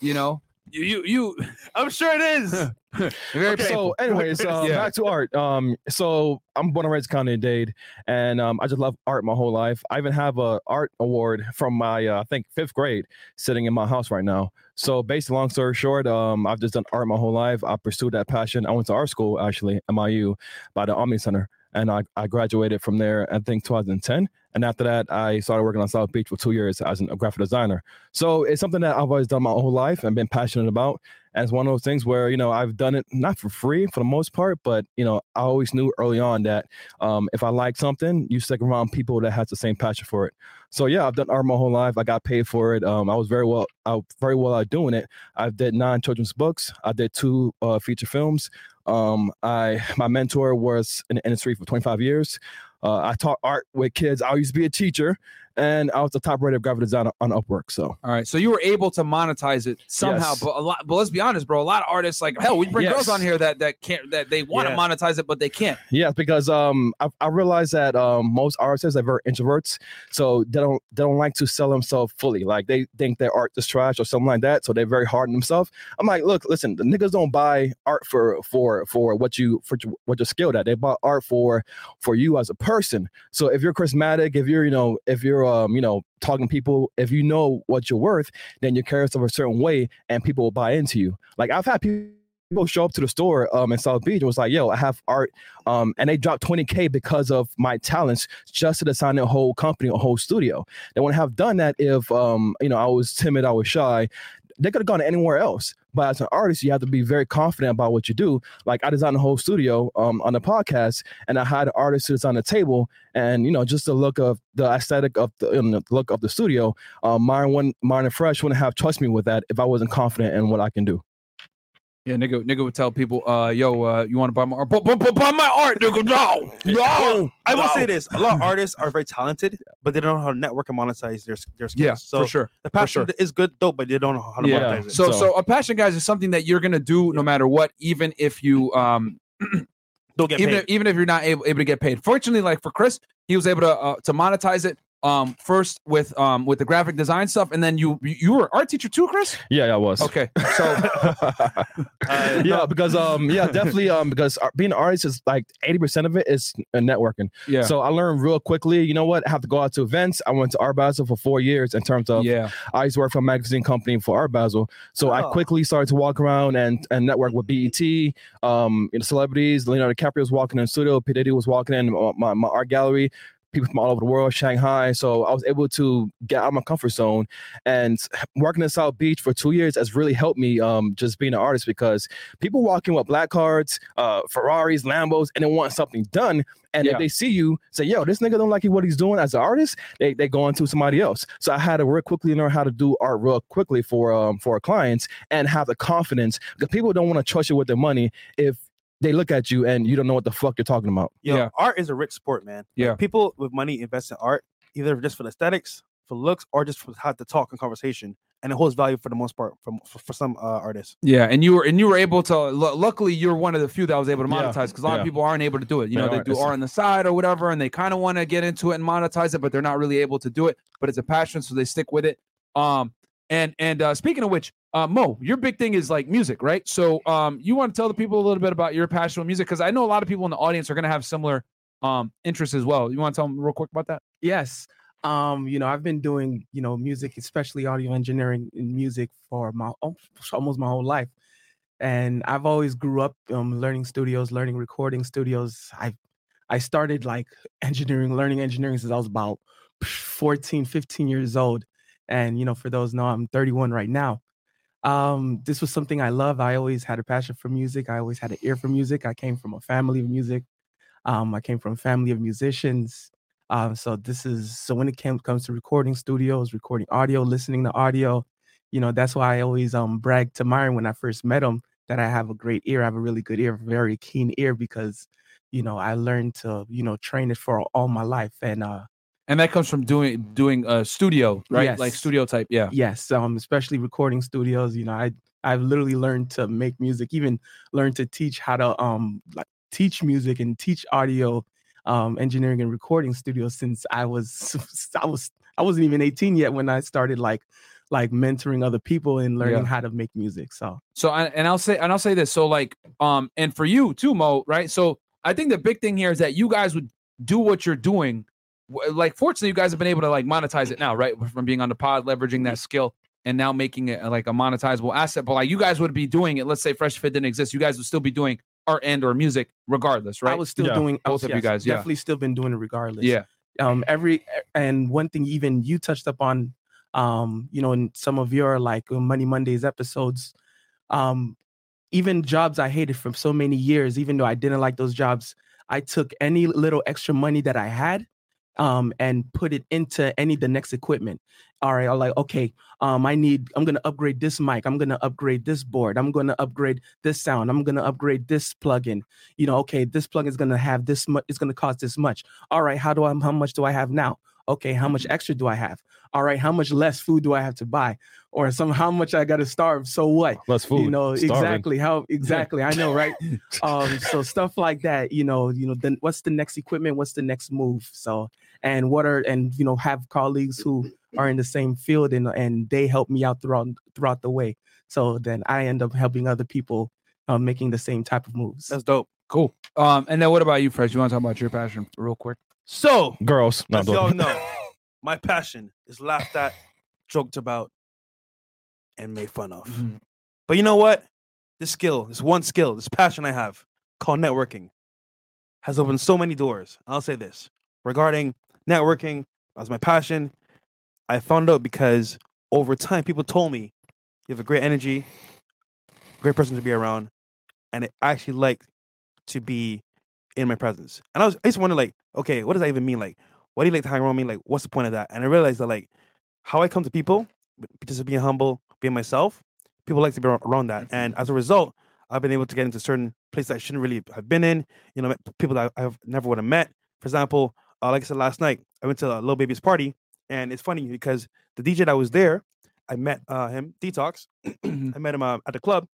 You know, you you, you I'm sure it is. very Okay. So, anyways, uh, Yeah. back to art. Um, so I'm born and raised County Dade, and um, I just love art my whole life. I even have a art award from my uh, I think fifth grade sitting in my house right now. So, basically, long story short, um, I've just done art my whole life. I pursued that passion. I went to art school actually, MIU, by the Omni Center, and I, I graduated from there. I think 2010. And after that, I started working on South Beach for two years as a graphic designer. So it's something that I've always done my whole life and been passionate about. And it's one of those things where, you know, I've done it not for free for the most part, but, you know, I always knew early on that um, if I like something, you stick around people that has the same passion for it. So yeah, I've done art my whole life. I got paid for it. Um, I was very well, I very well at doing it. I did nine children's books. I did two uh, feature films. Um, I my mentor was in the industry for 25 years. Uh, I taught art with kids. I used to be a teacher, and I was the top rated graphic designer on Upwork. So All right, so you were able to monetize it somehow, Yes. but a lot. But let's be honest, bro. A lot of artists, like hell, we bring girls on here that that can't that they want to Yeah. monetize it, but they can't. Yeah, because um, I, I realize that um, most artists are very introverts, so they don't they don't like to sell themselves fully. Like they think their art is trash or something like that, so they're very hard on themselves. I'm like, look, listen, the niggas don't buy art for for for what you for what you're skilled at. They buy art for for you as a person. So if you're charismatic, if you're you know if you're um you know talking to people, if you know what you're worth, then you carry yourself a certain way, and people will buy into you. Like I've had people. Show up to the store um, in South Beach and was like, "Yo, I have art um, and they dropped 20k because of my talents just to design a whole company, a whole studio. They wouldn't have done that if um, you know I was timid, I was shy. They could have gone anywhere else. But as an artist, you have to be very confident about what you do. Like I designed a whole studio um, on the podcast, and I had artists to design the table, and you know just the look of the aesthetic of the, you know, the look of the studio. Um, wouldn't- Myron Fresh wouldn't have trust me with that if I wasn't confident in what I can do. Yeah, nigga, nigga would tell people, uh, yo, uh, you want to buy my art? Bu- bu- Buy my art, nigga. No, no. I will no. say this: a lot of artists are very talented, but they don't know how to network and monetize their their skills. Yeah, so for sure. the passion sure. is good, though, but they don't know how to Yeah. monetize it. So, so, So- a passion, guys, is something that you're gonna do no matter what, even if you, um, don't get even paid. if, even if you're not able, able to get paid. Fortunately, like for Chris, he was able to uh, to monetize it Um, first with um with the graphic design stuff, and then you you you were art teacher too, Chris. Yeah, yeah, I was. Okay, so Uh, yeah, because um, yeah, definitely um, because being an artist is like eighty percent of it is uh, networking. yeah, So I learned real quickly. You know what? I have to go out to events. I went to Art Basel for four years in terms of yeah, I used to work for a magazine company for Art Basel. So I Oh. quickly started to walk around and and network with BET, um, you know, celebrities. Leonardo DiCaprio was walking in the studio. P. Diddy was walking in my, my art gallery. People from all over the world, Shanghai. So I was able to get out of my comfort zone. And working in South Beach for two years has really helped me um, just being an artist because people walk in with black cards, uh, Ferraris, Lambos, and they want something done. And Yeah. if they see you, say, yo, this nigga don't like what he's doing as an artist, they they go into somebody else. So I had to real quickly learn how to do art real quickly for um for our clients and have the confidence because people don't want to trust you with their money if they look at you and you don't know what the fuck you're talking about. Yo, Yeah. art is a rich sport, man. Like, Yeah. people with money invest in art either just for the aesthetics, for looks, or just for how to talk and conversation, and it holds value for the most part from for, for some uh, artists. yeah, and you were and you were able to. lu- Luckily, you're one of the few that was able to monetize because a lot of people aren't able to do it. You They know, they aren't. do It's- art on the side or whatever, and they kind of want to get into it and monetize it, but they're not really able to do it. But it's a passion, so they stick with it. Um, and and uh, speaking of which, uh, Mo, your big thing is like music, right? So um, you want to tell the people a little bit about your passion with music because I know a lot of people in the audience are going to have similar um interests as well. You want to tell them real quick about that? Yes. Um, you know, I've been doing, you know, music, especially audio engineering and music for my almost my whole life. And I've always grew up um learning studios, learning recording studios. I I started like engineering, learning engineering since I was about 14, 15 years old. And you know, for those know, I'm 31 right now. Um, this was something I love. I always had a passion for music. I always had an ear for music. I came from a family of music. Um, I came from a family of musicians. Um, so this is so when it came, comes to recording studios, recording audio, listening to audio, you know, that's why I always um brag to Myron when I first met him that I have a great ear. I have a really good ear, very keen ear because, you know, I learned to, you know, train it for all my life. And uh And that comes from doing doing a studio, right? Like studio type, yeah. yes, um, especially recording studios, you know, I I've literally learned to make music, even learned to teach how to um like teach music and teach audio um engineering and recording studios since I was I was I wasn't even 18 yet when I started like like mentoring other people and learning Yeah. how to make music. So So I- and I'll say and I'll say this. So like um and for you too, Mo, right? So I think the big thing here is that you guys would do what you're doing. W- Like fortunately, you guys have been able to like monetize it now, right? From being on the pod, leveraging that skill, and now making it like a monetizable asset. But like you guys would be doing it. Let's say Fresh Fit didn't exist, you guys would still be doing art and or music regardless, right? I was still Yeah, doing I both was, of you guys, yeah. definitely still been doing it regardless. yeah, um every and one thing even you touched up on um you know in some of your like money mondays episodes um even jobs i hated for so many years even though i didn't like those jobs i took any little extra money that i had um and put it into any the next equipment. All right i'm like okay um i need i'm gonna upgrade this mic. I'm gonna upgrade this board. I'm gonna upgrade this sound. I'm gonna upgrade this plugin. You know okay this plugin is gonna have this much it's gonna cost this much. All right how do i how much do i have now okay how much extra do i have all right how much less food do i have to buy or some how much i gotta starve so what Less food. you know starving. exactly how exactly i know right um so stuff like that you know you know then what's the next equipment what's the next move so and what are and you know have colleagues who are in the same field and and they help me out throughout throughout the way so then i end up helping other people uh, making the same type of moves That's dope. cool. Um, and then what about you, Fresh? You want to talk about your passion real quick? So, Girls. As y'all know, my passion is laughed at, joked about, and made fun of. Mm-hmm. But you know what? This skill, this one skill, this passion I have called networking has opened so many doors. I'll say this regarding networking as my passion. I found out because over time, people told me you have a great energy, great person to be around, and I actually like to be in my presence. And I was, I used to wonder, like, okay, what does that even mean? Like, why do you like to hang around me? Like, what's the point of that? And I realized that, like, how I come to people, just being humble, being myself, people like to be around that. And as a result, I've been able to get into certain places I shouldn't really have been in. You know, people that I have never would have met. For example, uh, like I said last night, I went to a Lil Baby's party, and it's funny because the DJ that was there, I met uh, him, Detox. I met him uh, at the club.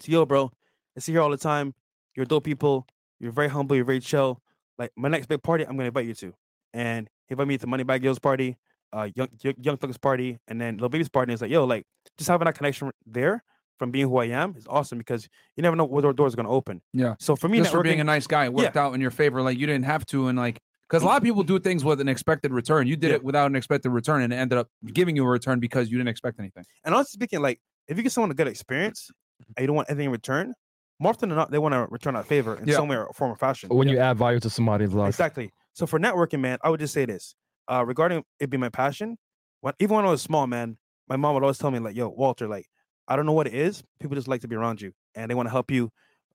So, yo, bro, I see you here all the time. You're dope people. You're very humble. You're very chill. Like my next big party, I'm gonna invite you to. And He invited me to Money Bag Girls party, uh, Young Young, Young Thugs party, and then Lil Baby's party. And it's like, yo, like just having that connection there from being who I am is awesome because you never know what door- doors are gonna open. Yeah. So for me, Just for being a nice guy, it worked out in your favor. Like you didn't have to, and like because a lot of people do things with an expected return. You did Yeah. it without an expected return, and it ended up giving you a return because you didn't expect anything. And honestly speaking, like if you get someone a good experience and you don't want anything in return, more often than not, they want to return that favor in Yeah. some way or form or fashion. when you add value to somebody's life. Exactly. So for networking, man, I would just say this. Uh, regarding it being my passion, when even when I was small, man, my mom would always tell me, like, yo, Walter, like, I don't know what it is. People just like to be around you and they want to help you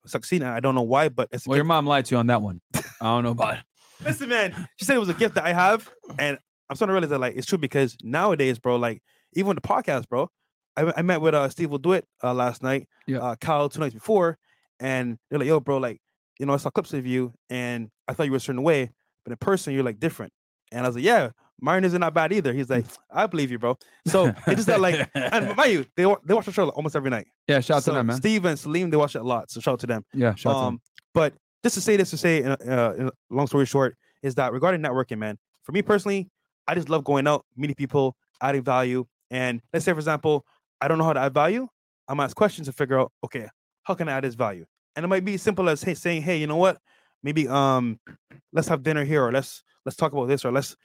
succeed. And I don't know why, but it's Well, your mom lied to you on that one. I don't know about it. Listen, man, she said it was a gift that I have, and I'm starting to realize that like it's true because nowadays, bro, like even with the podcast, bro, I, I met with uh SteveWillDoIt uh, last night, Yeah. uh, Kyle two nights before, and they're like, yo, bro, like you know, I saw clips of you, and I thought you were a certain way, but in person you're like different, and I was like, yeah, mine isn't that bad either. He's like, I believe you, bro. So it's just that like, and mind you, they they watch the show like, almost every night. yeah, shout out so to them, man. Steve and Salim, they watch it a lot, so shout out to them. Yeah, shout out to them. Um, but just to say this to say, uh, in long story short, is that regarding networking, man, for me personally, I just love going out, meeting people, adding value. And let's say, for example, I don't know how to add value. I'm ask questions to figure out, okay, how can I add this value? And it might be as simple as hey, saying, hey, you know what? Maybe um, let's have dinner here, or let's let's talk about this, or let's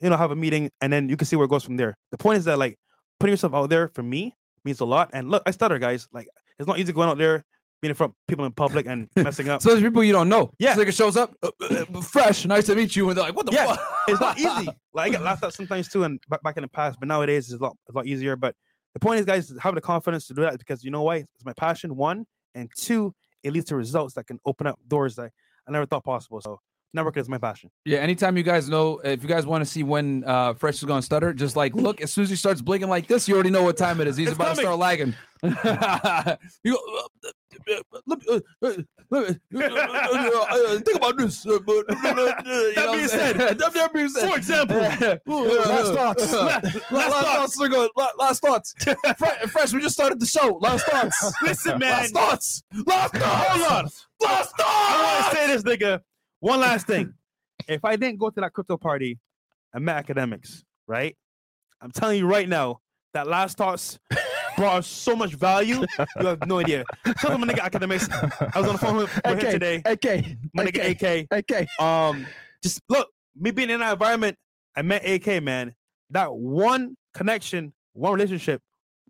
you know have a meeting, and then you can see where it goes from there. The point is that like putting yourself out there for me means a lot. And look, I stutter, guys. Like it's not easy going out there, being in front of people in public and messing up. So there's people you don't know. Yeah. This nigga shows up, uh, uh, uh, fresh, nice to meet you, and they're like, "What the Yeah, fuck?" it's not easy. Like I get laughed at sometimes too, and back, back in the past, but nowadays it's a lot, it's a lot easier. But the point is, guys, having the confidence to do that because you know why? It's my passion. One and two, it leads to results that can open up doors that I never thought possible. So networking is my passion. Yeah, anytime you guys know, if you guys want to see when uh, Fresh is going to stutter, just like look, as soon as he starts blinking like this, you already know what time it is. He's It's about to start lagging. you go, uh, let me, uh, uh, let me, uh, uh, uh, think about this. uh, uh, uh, you know what being said, that, that being said, for example, last thoughts. last, last thoughts. nigga. La- Last thoughts. Fresh, we just started the show. Last thoughts. Listen, man. Last thoughts. Last thoughts. Hold on. Last thoughts. I want to say this, nigga. One last thing. if I didn't go to that crypto party and met academics, right? I'm telling you right now, that last thoughts brought us so much value. You have no idea. Tell them, my nigga academics. I was on the phone with, with him today. AK, My nigga AK. AK. Um, just look, me being in that environment, I met AK, man. That one connection, one relationship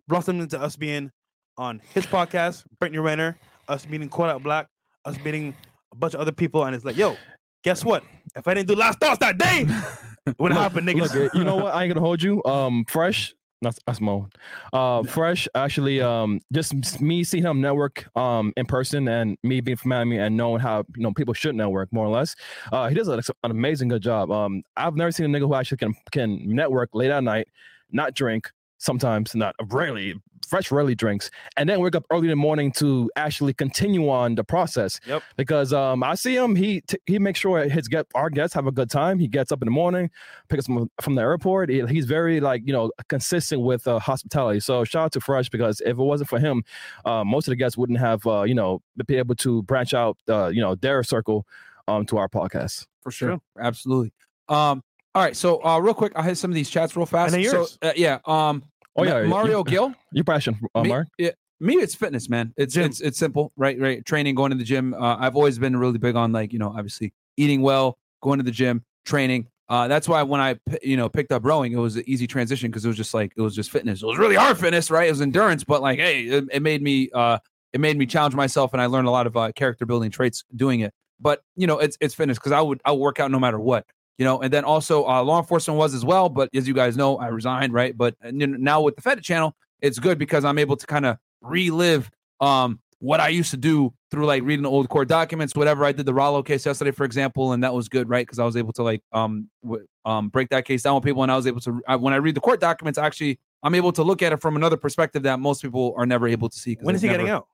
blossomed into us being on his podcast, Brittany Renner, us meeting Out Black, us meeting a bunch of other people, and it's like, yo, guess what? If I didn't do last thoughts that day, it wouldn't happen, niggas. Look, you know what? I ain't gonna hold you. Um, fresh. That's, that's Mo. Uh, fresh. Actually, um, just me seeing him network um in person and me being from Miami and knowing how you know people should network more or less. Uh, he does an, an amazing good job. Um, I've never seen a nigga who actually can can network late at night, not drink. Sometimes not rarely. Fresh rarely drinks, and then wake up early in the morning to actually continue on the process. Yep. Because um, I see him. He t- he makes sure his get our guests have a good time. He gets up in the morning, picks us from, from the airport. He- he's very like you know consistent with uh, hospitality. So shout out to Fresh because if it wasn't for him, uh, most of the guests wouldn't have uh, you know be able to branch out uh, you know their circle um to our podcast. for sure. Absolutely. Um, all right. So uh real quick, I'll hit some of these chats real fast. then So uh, yeah. Um Oh yeah, Mario you, Gill. your passion, uh, me, Mark. yeah, me, it's fitness, man. It's Gym. it's it's simple, right? Right. Training, going to the gym. Uh, I've always been really big on like you know, obviously eating well, going to the gym, training. Uh, that's why when I you know picked up rowing, it was an easy transition because it was just like it was just fitness. It was really hard fitness, right? It was endurance, but like hey, it, it made me uh it made me challenge myself, and I learned a lot of uh, character building traits doing it. But you know, it's it's fitness because I would I would work out no matter what you know and then also uh, law enforcement was as well but as you guys know i resigned right but now with the fed channel it's good because i'm able to kind of relive um what i used to do through like reading the old court documents whatever i did the rollo case yesterday for example and that was good right because i was able to like um w- um break that case down with people and i was able to I, when i read the court documents actually i'm able to look at it from another perspective that most people are never able to see. When is he they've getting out?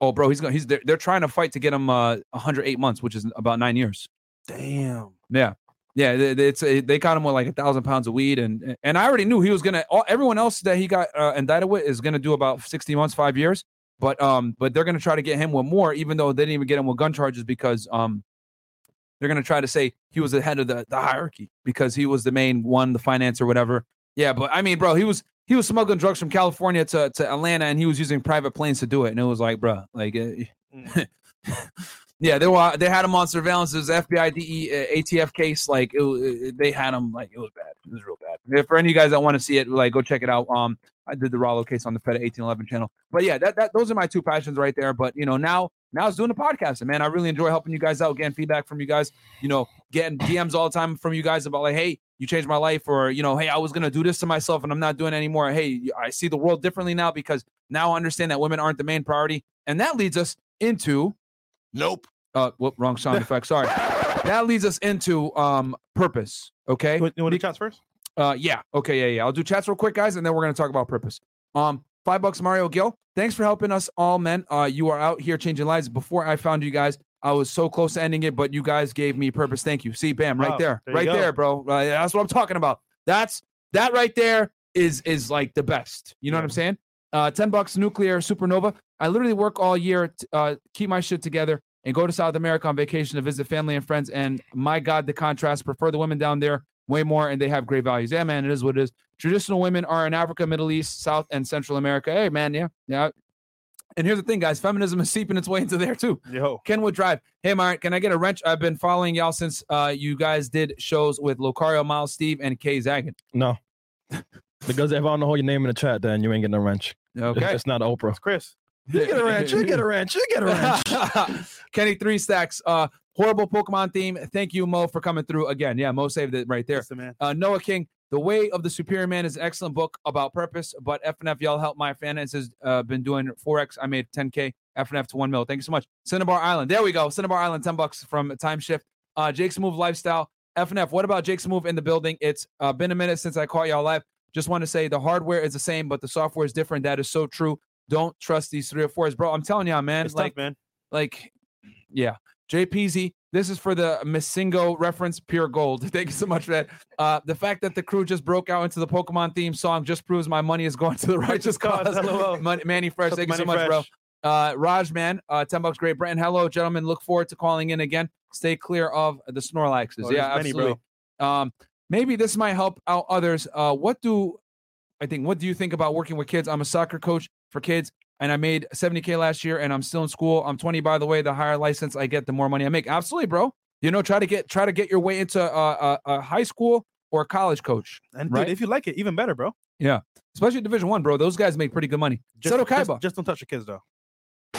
oh bro he's going he's they're, they're trying to fight to get him uh 108 months which is about nine years Damn. yeah. Yeah, it's they caught him with like a thousand pounds of weed, and and I already knew he was gonna. All, everyone else that he got uh, indicted with is gonna do about sixty months, five years. But um, but they're gonna try to get him with more, even though they didn't even get him with gun charges because um, they're gonna try to say he was the head of the, the hierarchy because he was the main one, the finance or whatever. Yeah, but I mean, bro, he was he was smuggling drugs from California to, to Atlanta, and he was using private planes to do it. And it was like, bro, like, uh, yeah, they were they had him on surveillance. It was FBI DE uh, ATF case. Like, it, it, they had him like it was bad. It was real bad. For any of you guys that want to see it, like, go check it out. Um, I did the Rollo case on the Fed 1811 channel. But yeah, that, that those are my two passions right there. But you know, now now it's doing the podcast, and man, I really enjoy helping you guys out, getting feedback from you guys. You know, getting DMs all the time from you guys about like, hey, you changed my life, or you know, hey, I was gonna do this to myself and I'm not doing it anymore. Hey, I see the world differently now because now I understand that women aren't the main priority, and that leads us into Nope. uh, whoop, wrong sound effect. Sorry. That leads us into um purpose. Okay. You want you want to do chats first? Uh, yeah. Okay. Yeah. Yeah. I'll do chats real quick, guys, and then we're gonna talk about purpose. Um, five bucks, Mario Gill. Thanks for helping us all, men. Uh, you are out here changing lives. Before I found you guys, I was so close to ending it, but you guys gave me purpose. Thank you. See, bam, right Wow, there, there right go. there, bro. Uh, that's what I'm talking about. That's that right there is is like the best. You know what I'm saying? Uh, ten bucks, nuclear supernova. I literally work all year, t- uh, keep my shit together, and go to South America on vacation to visit family and friends. And my God, the contrast. Prefer the women down there way more, and they have great values. Yeah, man, it is what it is. Traditional women are in Africa, Middle East, South, and Central America. Hey, man, yeah, yeah. And here's the thing, guys: feminism is seeping its way into there too. Yo. Kenwood Drive. Hey, Mark, can I get a wrench? I've been following y'all since uh, you guys did shows with Locario, Miles, Steve, and Kay Zagan. No. because if I don't know your name in the chat, then you ain't getting a wrench. Okay. It's not Oprah. It's Chris. You get a wrench. You get a wrench. You get a wrench. Kenny Three Stacks. Uh, horrible Pokemon theme. Thank you, Mo, for coming through again. Yeah, Mo saved it right there. Yes, man. Uh, Noah King, The Way of the Superior Man is an excellent book about purpose, but FNF, y'all help my finances. Uh, been doing forex. I made 10K. FNF to 1 mil. Thank you so much. Cinnabar Island. There we go. Cinnabar Island, 10 bucks from Time Shift. Uh, Jake's Move Lifestyle. FNF, what about Jake's Move in the building? It's uh, been a minute since I caught y'all live. Just want to say the hardware is the same, but the software is different. That is so true. Don't trust these three or fours, bro. I'm telling y'all, man. It's like, tough, man. like yeah. Jpz this is for the MissingNo reference pure gold. Thank you so much for that. Uh the fact that the crew just broke out into the pokemon theme song just proves my money is going to the righteous cause LOL. Mon- manny fresh thank you so much bro. Uh raj man uh 10 bucks great brent hello gentlemen look forward to calling in again. Stay clear of the snorlaxes. Oh, yeah many, absolutely bro. um maybe this might help out others. Uh what do i think what do you think about working with kids? I'm a soccer coach for kids and I made 70k last year, and I'm still in school. I'm 20, by the way. The higher license I get, the more money I make. Absolutely, bro. You know, try to get try to get your way into a, a, a high school or a college coach, And right? dude, if you like it, even better, bro. Yeah. Especially Division One, bro. Those guys make pretty good money. Just, Seto just, Kaiba. just don't touch your kids, though.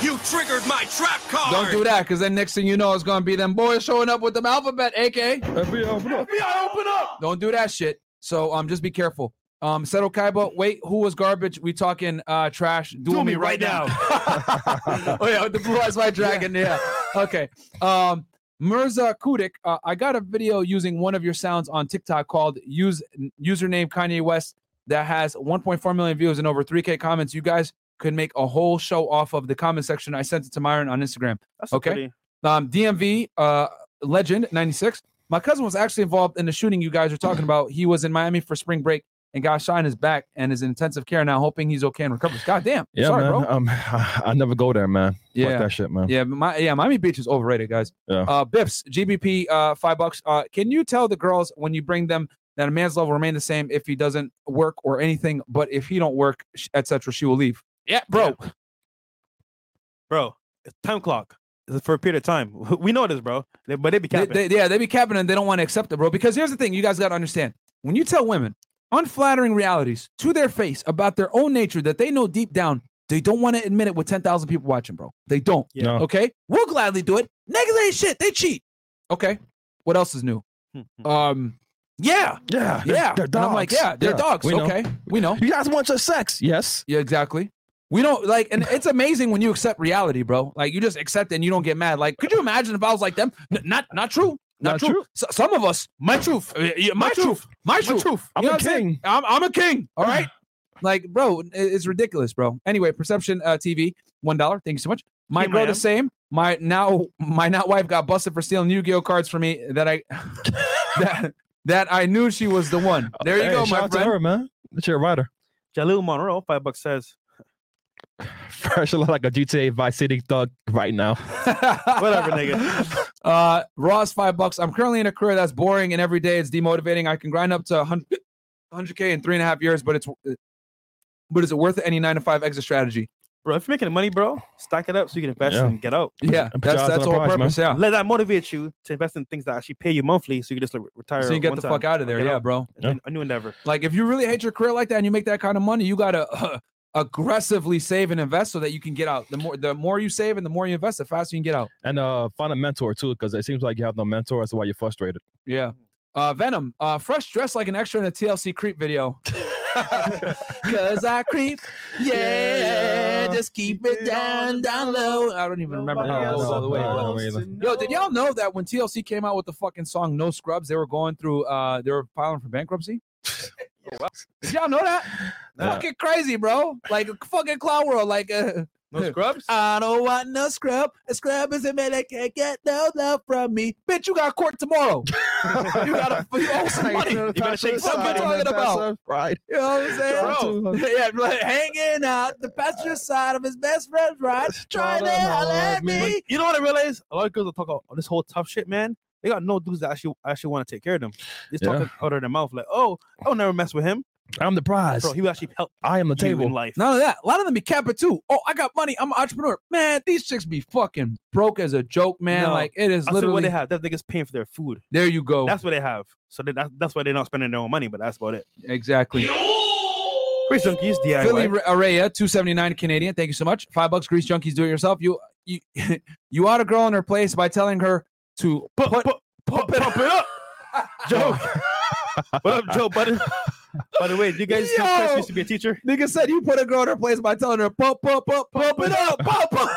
You triggered my trap card. Don't do that, because then next thing you know, it's gonna be them boys showing up with them alphabet, AK. FBI, open up. FBI, open up. Don't do that shit. So um, just be careful. Um, Seto Kaiba, wait, who was garbage? We talking uh trash? Do, me, right now. oh yeah, with the blue eyes white dragon. Yeah. Okay. Um, Mirza Kudik, uh, I got a video using one of your sounds on TikTok called "Use Username Kanye West" that has 1.4 million views and over 3k comments. You guys could make a whole show off of the comment section. I sent it to Myron on Instagram. That's Okay. Pretty, Um, DMV uh, legend 96. My cousin was actually involved in the shooting you guys are talking about. He was in Miami for spring break and got shot in his back and is in intensive care now, hoping he's okay and recovers. God damn. Yeah, Sorry, man. bro. Um, I, I never go there, man. Fuck Yeah. that shit, man. Yeah, my yeah, Miami Beach is overrated, guys. Yeah. Uh Biffs, GBP, uh five bucks. Uh can you tell the girls when you bring them that a man's love will remain the same if he doesn't work or anything, but if he don't work, etc., she will leave. Yeah, bro. bro. Time clock. For a period of time. We know this, bro. They, but they be They, capping. they, yeah, they be capping and they don't want to accept it, bro. Because here's the thing, you guys got to understand: when you tell women unflattering realities to their face about their own nature that they know deep down, they don't want to admit it with ten thousand people watching, bro. They don't. Yeah. No. Okay, we'll gladly do it. Niggas ain't shit. They cheat. Okay, what else is new? Um, yeah, Yeah. they're- yeah. They're And I'm like, dogs. yeah, they're dogs. we know. okay, we know. You guys want your sex? Yes. Yeah, exactly. We don't like, and it's amazing when you accept reality, bro. Like you just accept it and you don't get mad. Like, could you imagine if I was like them? N- not, not true. Not, Not true. true. So, some of us, my truth, Uh, yeah, my, truth, my truth. truth. I'm You know a what saying? king. I'm, I'm a king. All right. like, bro, it's ridiculous, bro. Anyway, Perception uh, TV, one dollar. Thank you so much. My Here I girl, the same. My now, my now wife got busted for stealing Yu-Gi-Oh cards for me. That I, that, that I knew she was the one. There you Hey, go, shout my out to friend. her, man. That's your writer. Jalil Monroe, five bucks says, Fresh look like a GTA Vice City thug right now. Whatever, nigga. Uh, Ross, five bucks. I'm currently in a career that's boring and every day it's demotivating. I can grind up to 100, 100k in three and a half years, but it's but is it worth it? Any nine to five exit strategy? Bro, if you're making money, bro, stack it up so you can invest Yeah. and get out. Yeah, that's your eyes that's on the the whole prize, man. purpose. Yeah, Let that motivate you to invest in things that actually pay you monthly so you can just like, retire. so you get the fuck out of there. Yeah, out. bro. Yeah. A new endeavor. Like if you really hate your career like that and you make that kind of money, you gotta uh, aggressively save and invest so that you can get out. The more the more you save and the more you invest, the faster you can get out. And uh, find a mentor too, because it seems like you have no mentor. That's why you're frustrated. Yeah. Uh, Venom, uh, fresh dressed like an extra in a TLC creep video. Cause I creep, yeah, just keep it down, down low. I don't even remember how it goes all the way. but- I don't either. Yo, did y'all know that when TLC came out with the fucking song "No Scrubs," they were going through, uh, they were filing for bankruptcy? Did y'all know that? Yeah. Fucking crazy, bro! Like a fucking cloud world. Like, uh, No scrubs? I don't want no scrub. A scrub is a man that can't get no love from me. Bitch, you got court tomorrow. you gotta you owe some money. You better shake What am I talking about? Right. You know what I'm saying? Bro. yeah, like hanging out the passenger side of his best friend's ride, trying to holler at me. You know what I realized? A lot of girls will talk about this whole tough shit, man. They got no dudes that actually actually want to take care of them. They just Yeah. talking out of their mouth like, "Oh, I'll never mess with him, I'm the prize. bro. He will actually help I am the you in table. life." None of that. A lot of them be capping too. Oh, I got money. I'm an entrepreneur. Man, these chicks be fucking broke as a joke, man. No. like it is That's what literally. they have. That niggas paying for their food. There you go. That's what they have. So they, that, that's why they're not spending their own money. But that's about it. exactly. Grease junkies, DIY. Philly Araya, two seventy nine Canadian. Thank you so much. Five bucks. Grease junkies. Do it yourself. You you you ought a girl in her place by telling her to put, put put, pump, pump it up, Joe. what up, Joe Budden? By the way, you guys know Chris used to be a teacher? Nigga said you put a girl in her place by telling her pump, pump, pump, pump it up, pump, pump.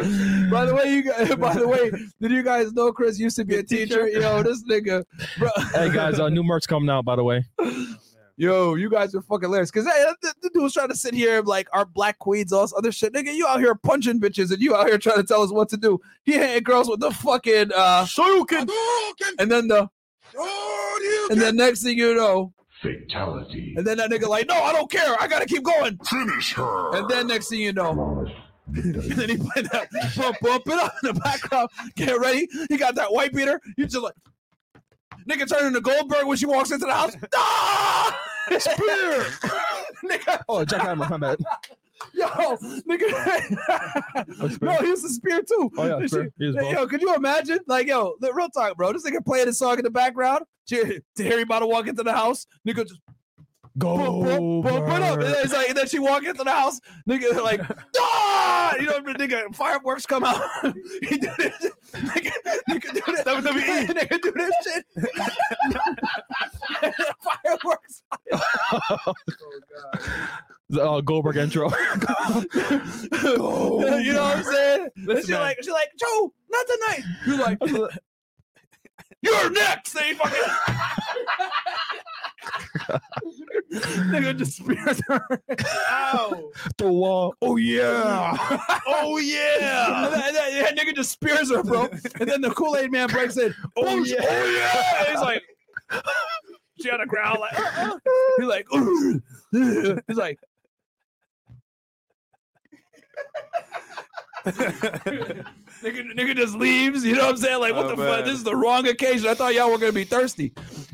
by the way, you guys, by the way, did you guys know Chris used to be a teacher? Yo, this nigga, bro. hey guys, uh, new merch coming out by the way. Yo, you guys are fucking hilarious. Cause hey, the, the dude was trying to sit here like our black queens, all this other shit. Nigga, you out here punching bitches and you out here trying to tell us what to do. He hit girls with the fucking uh Shoryuken. and then the and then next thing you know, Fatality. and then that nigga like, no, I don't care. I gotta keep going. Finish her. And then next thing you know, and then he played that bump, bump it up in the background. Get ready. He got that white beater. You just like nigga turning into Goldberg when she walks into the house. Ah! Spear! nigga, Oh, Jack Hammer, my bad. yo, nigga. no, he was a spear too. Oh yeah, This sure. shit- He is yo, could you imagine? Like, yo, the real talk, bro. This nigga playing his song in the background. She- Harry about to walk into the house. Nigga just up. Then, it's like, and then she walk into the house. Nigga like, ah! You know, nigga fireworks come out. he do this. Nigga, nigga do this. WWE. nigga do this shit. fireworks. The, uh, Goldberg intro. you know what I'm saying? Listen, she man. like, she like, Joe, not tonight. You're like, you're next. They fucking. Nigga just spears her. Ow. the wall. Oh yeah. Oh yeah. and then, and then- yeah, nigga just spears her, bro. And then the Kool Aid man breaks in. Oh, yeah. Oh yeah. And he's like, she on a growl like, uh, uh. he's like, he's like. nigga, nigga just leaves. You know what I'm saying? Like, what Oh, the fuck? This is the wrong occasion. I thought y'all were gonna be thirsty.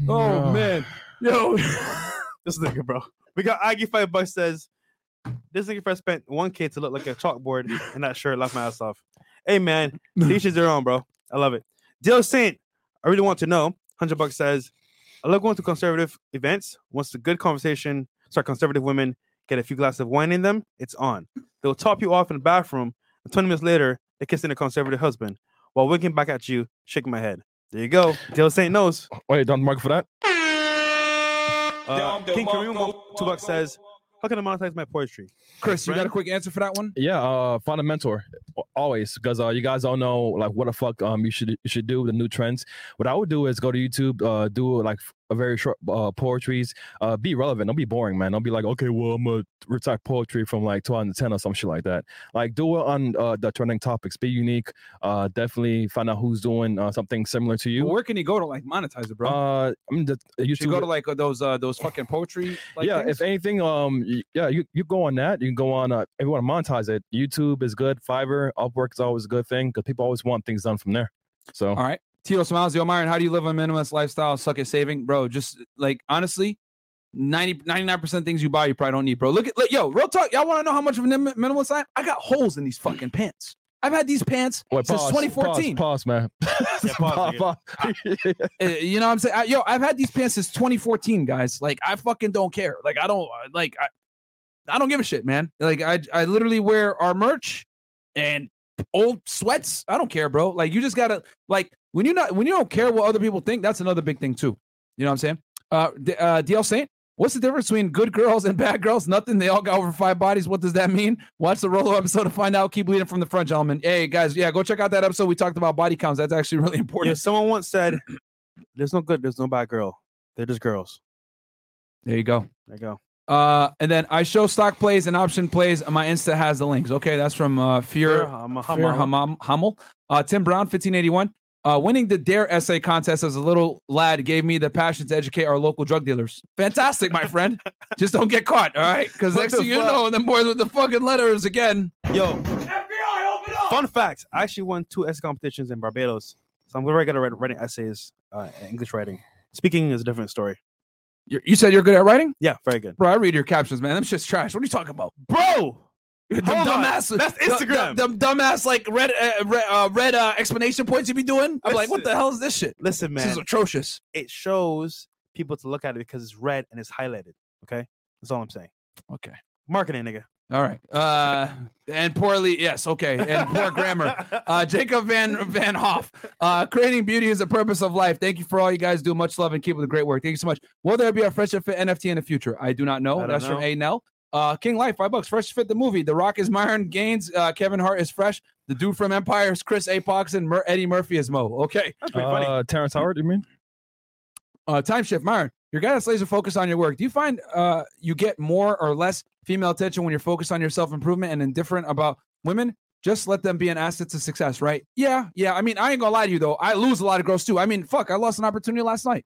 Oh No. man, yo, This nigga, bro. We got Aggie Five Bucks says this nigga first spent one K to look like a chalkboard and that shirt. Laugh my ass off. Hey man, each is their own, bro. I love it. Dale Saint, I really want to know. Hundred bucks says, I love going to conservative events. Once the good conversation, sorry, conservative women get a few glasses of wine in them, it's on. They'll top you off in the bathroom, and 20 minutes later, they're kissing their conservative husband while winking back at you, shaking my head. There you go. Dale Saint knows. Wait, don't mark for that. Uh, King Kareem two bucks says, How can I monetize my poetry? Chris, you got a quick answer for that one? Yeah, uh, find a mentor always because uh, you guys all know like what the fuck um you should you should do the new trends. What I would do is go to YouTube, uh, do like a very short uh, poetries. Uh, be relevant. Don't be boring, man. Don't be like, okay, well, I'm gonna recite poetry from like 2010 or some shit like that. Like, do it on uh, the trending topics. Be unique. Uh, definitely find out who's doing uh, something similar to you. Well, where can you go to like monetize it, bro? Uh, I mean, the, the you should go to like uh, those uh those fucking poetry. Like, yeah, things? if anything, um, yeah, you, you go on that. You can go on. Uh, if you want to monetize it, YouTube is good. Fiverr, Upwork is always a good thing because people always want things done from there. So All right. Tito Smiles, Yo Myron, how do you live a minimalist lifestyle? Suck at saving, bro. Just like honestly, 90 99% things you buy you probably don't need, bro. Look at look, yo, real talk. Y'all want to know how much of a minimalist I am? I got holes in these fucking pants. I've had these pants Wait, since pause, 2014. Pause, pause, man. Yeah, pause. Pause. Uh, you know what I'm saying? I, yo, I've had these pants since 2014, guys. Like I fucking don't care. Like I don't like I, I don't give a shit, man. Like I I literally wear our merch and old sweats. I don't care, bro. Like you just gotta like when you're not when you don't care what other people think. That's another big thing too. You know what I'm saying? Uh, D- uh DL Saint. What's the difference between good girls and bad girls? Nothing. They all got over five bodies. What does that mean? Watch the Rolo episode to find out. Keep leading from the front, gentlemen. Hey guys, yeah, go check out that episode. We talked about body counts. That's actually really Yeah, important. someone once said, "There's no good, there's no bad girl. They're just girls." There you go. There you go. Uh, and then I show stock plays and option plays. and My Insta has the links. Okay, that's from uh, Fear, I'm a Fear Hamam, Hummel. Uh, Tim Brown, 1581. Uh, winning the Dare essay contest as a little lad gave me the passion to educate our local drug dealers. Fantastic, my friend. Just don't get caught, all right? Because next the thing you fuck? know, them boys with the fucking letters again. Yo, FBI, open up. fun fact: I actually won two essay competitions in Barbados, so I'm very good at write- writing essays, uh, English writing. Speaking is a different story. you you said you're good at writing, Yeah, very good, bro. I read your captions, man. Them shit's trash. What are you talking about? bro. Them Hold on. dumbass, That's them- Instagram. Them, them dumbass like red, uh, red, uh, red uh, explanation points you be doing. I'm like, what the hell is this shit? Listen, man, This is atrocious. it shows people to look at it because it's red and it's highlighted. Okay, that's all I'm saying. Okay. Marketing, nigga. All right. Uh, and poorly, yes, okay. And poor grammar. Uh, Jacob Van Van Hoff. Uh, creating beauty is the purpose of life. Thank you for all you guys do. Much love and keep up the great work. Thank you so much. Will there be a Fresh and Fit NFT in the future? I do not know. That's from know. A Nell. Uh, King Life, five bucks. Fresh Fit the movie. The Rock is Myron Gaines. Uh, Kevin Hart is fresh. The dude from Empire is Chris Apox and Mur- Eddie Murphy is Mo. Okay. That's pretty funny. Uh, Terrence Howard, you mean? Uh, time shift, Myron. Your guy that's laser focused on your work. Do you find uh you get more or less female attention when you're focused on your self improvement and indifferent about women? Just let them be an asset to success, right? Yeah, yeah. I mean, I ain't gonna lie to you though. I lose a lot of girls too. I mean, fuck, I lost an opportunity last night.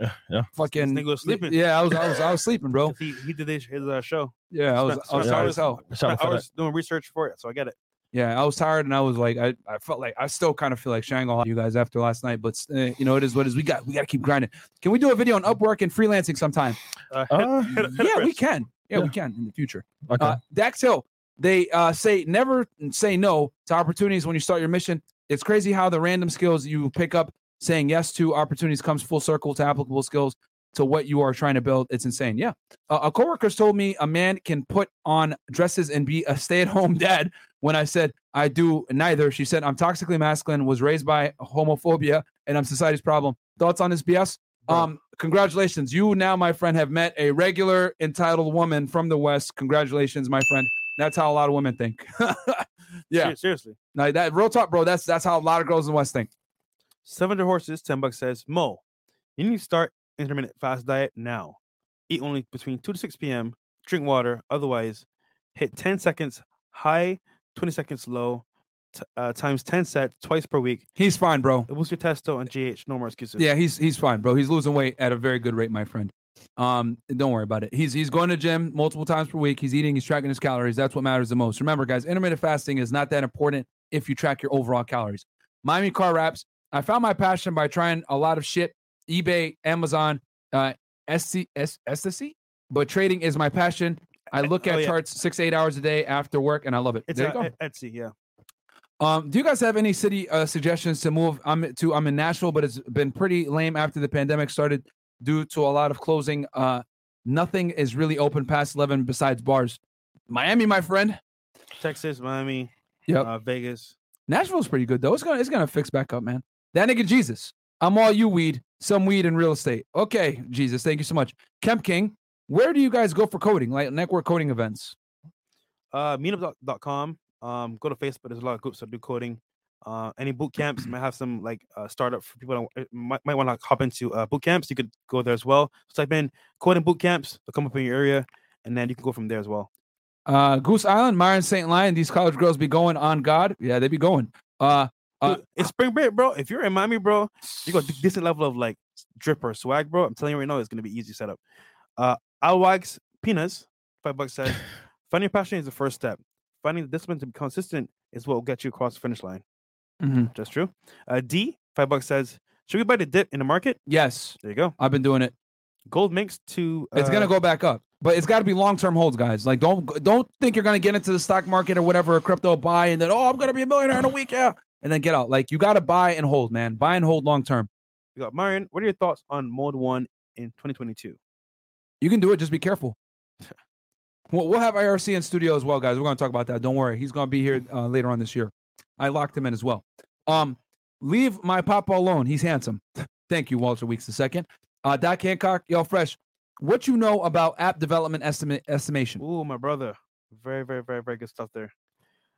Yeah, yeah. Fucking nigga was sleeping. Yeah, I was, I was, I was sleeping, bro. He, he did his, his uh, show. Yeah, I was, Spent- I was spent tired hours- as hell. Shout out I for was doing research for it, so I get it. Yeah, I was tired and I was like, I, I felt like I still kind of feel like sharing all you guys after last night, but uh, you know, it is what it is. We got, we got to keep grinding. Can we do a video on Upwork and freelancing sometime? Uh, Uh, hit- hit- hit yeah, we can. Yeah, we can in the future. Okay. Uh, Dax Hill, they uh, say never say no to opportunities when you start your mission. It's crazy how the random skills you pick up saying yes to opportunities comes full circle to applicable skills to what you are trying to build. It's insane. Yeah. Uh, a coworker's told me a man can put on dresses and be a stay at home dad. When I said I do neither, she said I'm toxically masculine, was raised by homophobia, and I'm society's problem. Thoughts on this BS? Um, congratulations. You now, my friend, have met a regular entitled woman from the West. Congratulations, my friend. That's how a lot of women think. yeah. Ser- seriously. Now that real talk, bro. That's that's how a lot of girls in the West think. 700 horses, 10 bucks says, Mo, you need to start intermittent fast diet now. Eat only between 2 to 6 p.m. Drink water. Otherwise, hit 10 seconds high, 20 seconds low, t- uh, times 10 sets twice per week. He's fine, bro. It boosts your testo and GH. No more excuses. Yeah, he's he's fine, bro. He's losing weight at a very good rate, my friend. Um, don't worry about it. He's he's going to gym multiple times per week. He's eating, he's tracking his calories. That's what matters the most. Remember, guys, intermittent fasting is not that important if you track your overall calories. Miami car wraps. I found my passion by trying a lot of shit. eBay, Amazon, uh, SC, S, SSC, but trading is my passion. I look Oh, at yeah. charts six, eight hours a day after work, and I love it. It's there uh, you go. Etsy, yeah. Um, do you guys have any city uh, suggestions to move? I'm to I'm in Nashville, but it's been pretty lame after the pandemic started due to a lot of closing. Uh, nothing is really open past eleven besides bars. Miami, my friend. Texas, Miami, Yep. uh, Vegas. Nashville's pretty good though. It's gonna it's gonna fix back up, man. That nigga Jesus. I'm all you weed, some weed and real estate. Okay, Jesus, thank you so much. Kemp King, where do you guys go for coding, like network coding events? Uh, meetup.com. Um, go to Facebook. There's a lot of groups that do coding. Uh, any boot camps might have some like uh, startup for people that might, might want to hop into uh, boot camps. You could go there as well. So type in coding boot camps. They'll come up in your area, and then you can go from there as well. Uh, Goose Island, Myron St. Lion, these college girls be going on God. Yeah, they be going. Uh, Uh, it's spring break, bro. If you're in Miami, bro, you got a decent level of like dripper swag, bro. I'm telling you right now, it's gonna be easy setup. Uh, Alwags peanuts, five bucks says, finding your passion is the first step. Finding the discipline to be consistent is what will get you across the finish line. mhm. That's true. Uh, D, five bucks says, should we buy the dip in the market? yes, There you go. I've been doing it. Gold mix to. It's uh, gonna go back up, but it's got to be long term holds, guys. Like, don't don't think you're gonna get into the stock market or whatever, a crypto buy, and then oh, I'm gonna be a millionaire in a week, yeah, and then get out. Like, you got to buy and hold, man. Buy and hold long term. We got Marion. What are your thoughts on Mode One in 2022? You can do it. Just be careful. We'll, we'll have IRC in studio as well, guys. We're gonna talk about that. Don't worry. He's gonna be here uh, later on this year. I locked him in as well. Um, leave my papa alone. He's handsome. Thank you, Walter Weeks the second. Uh, Doc Hancock, y'all fresh. What you know about app development estimate estimation? Ooh, my brother. Very, very, very, very good stuff there.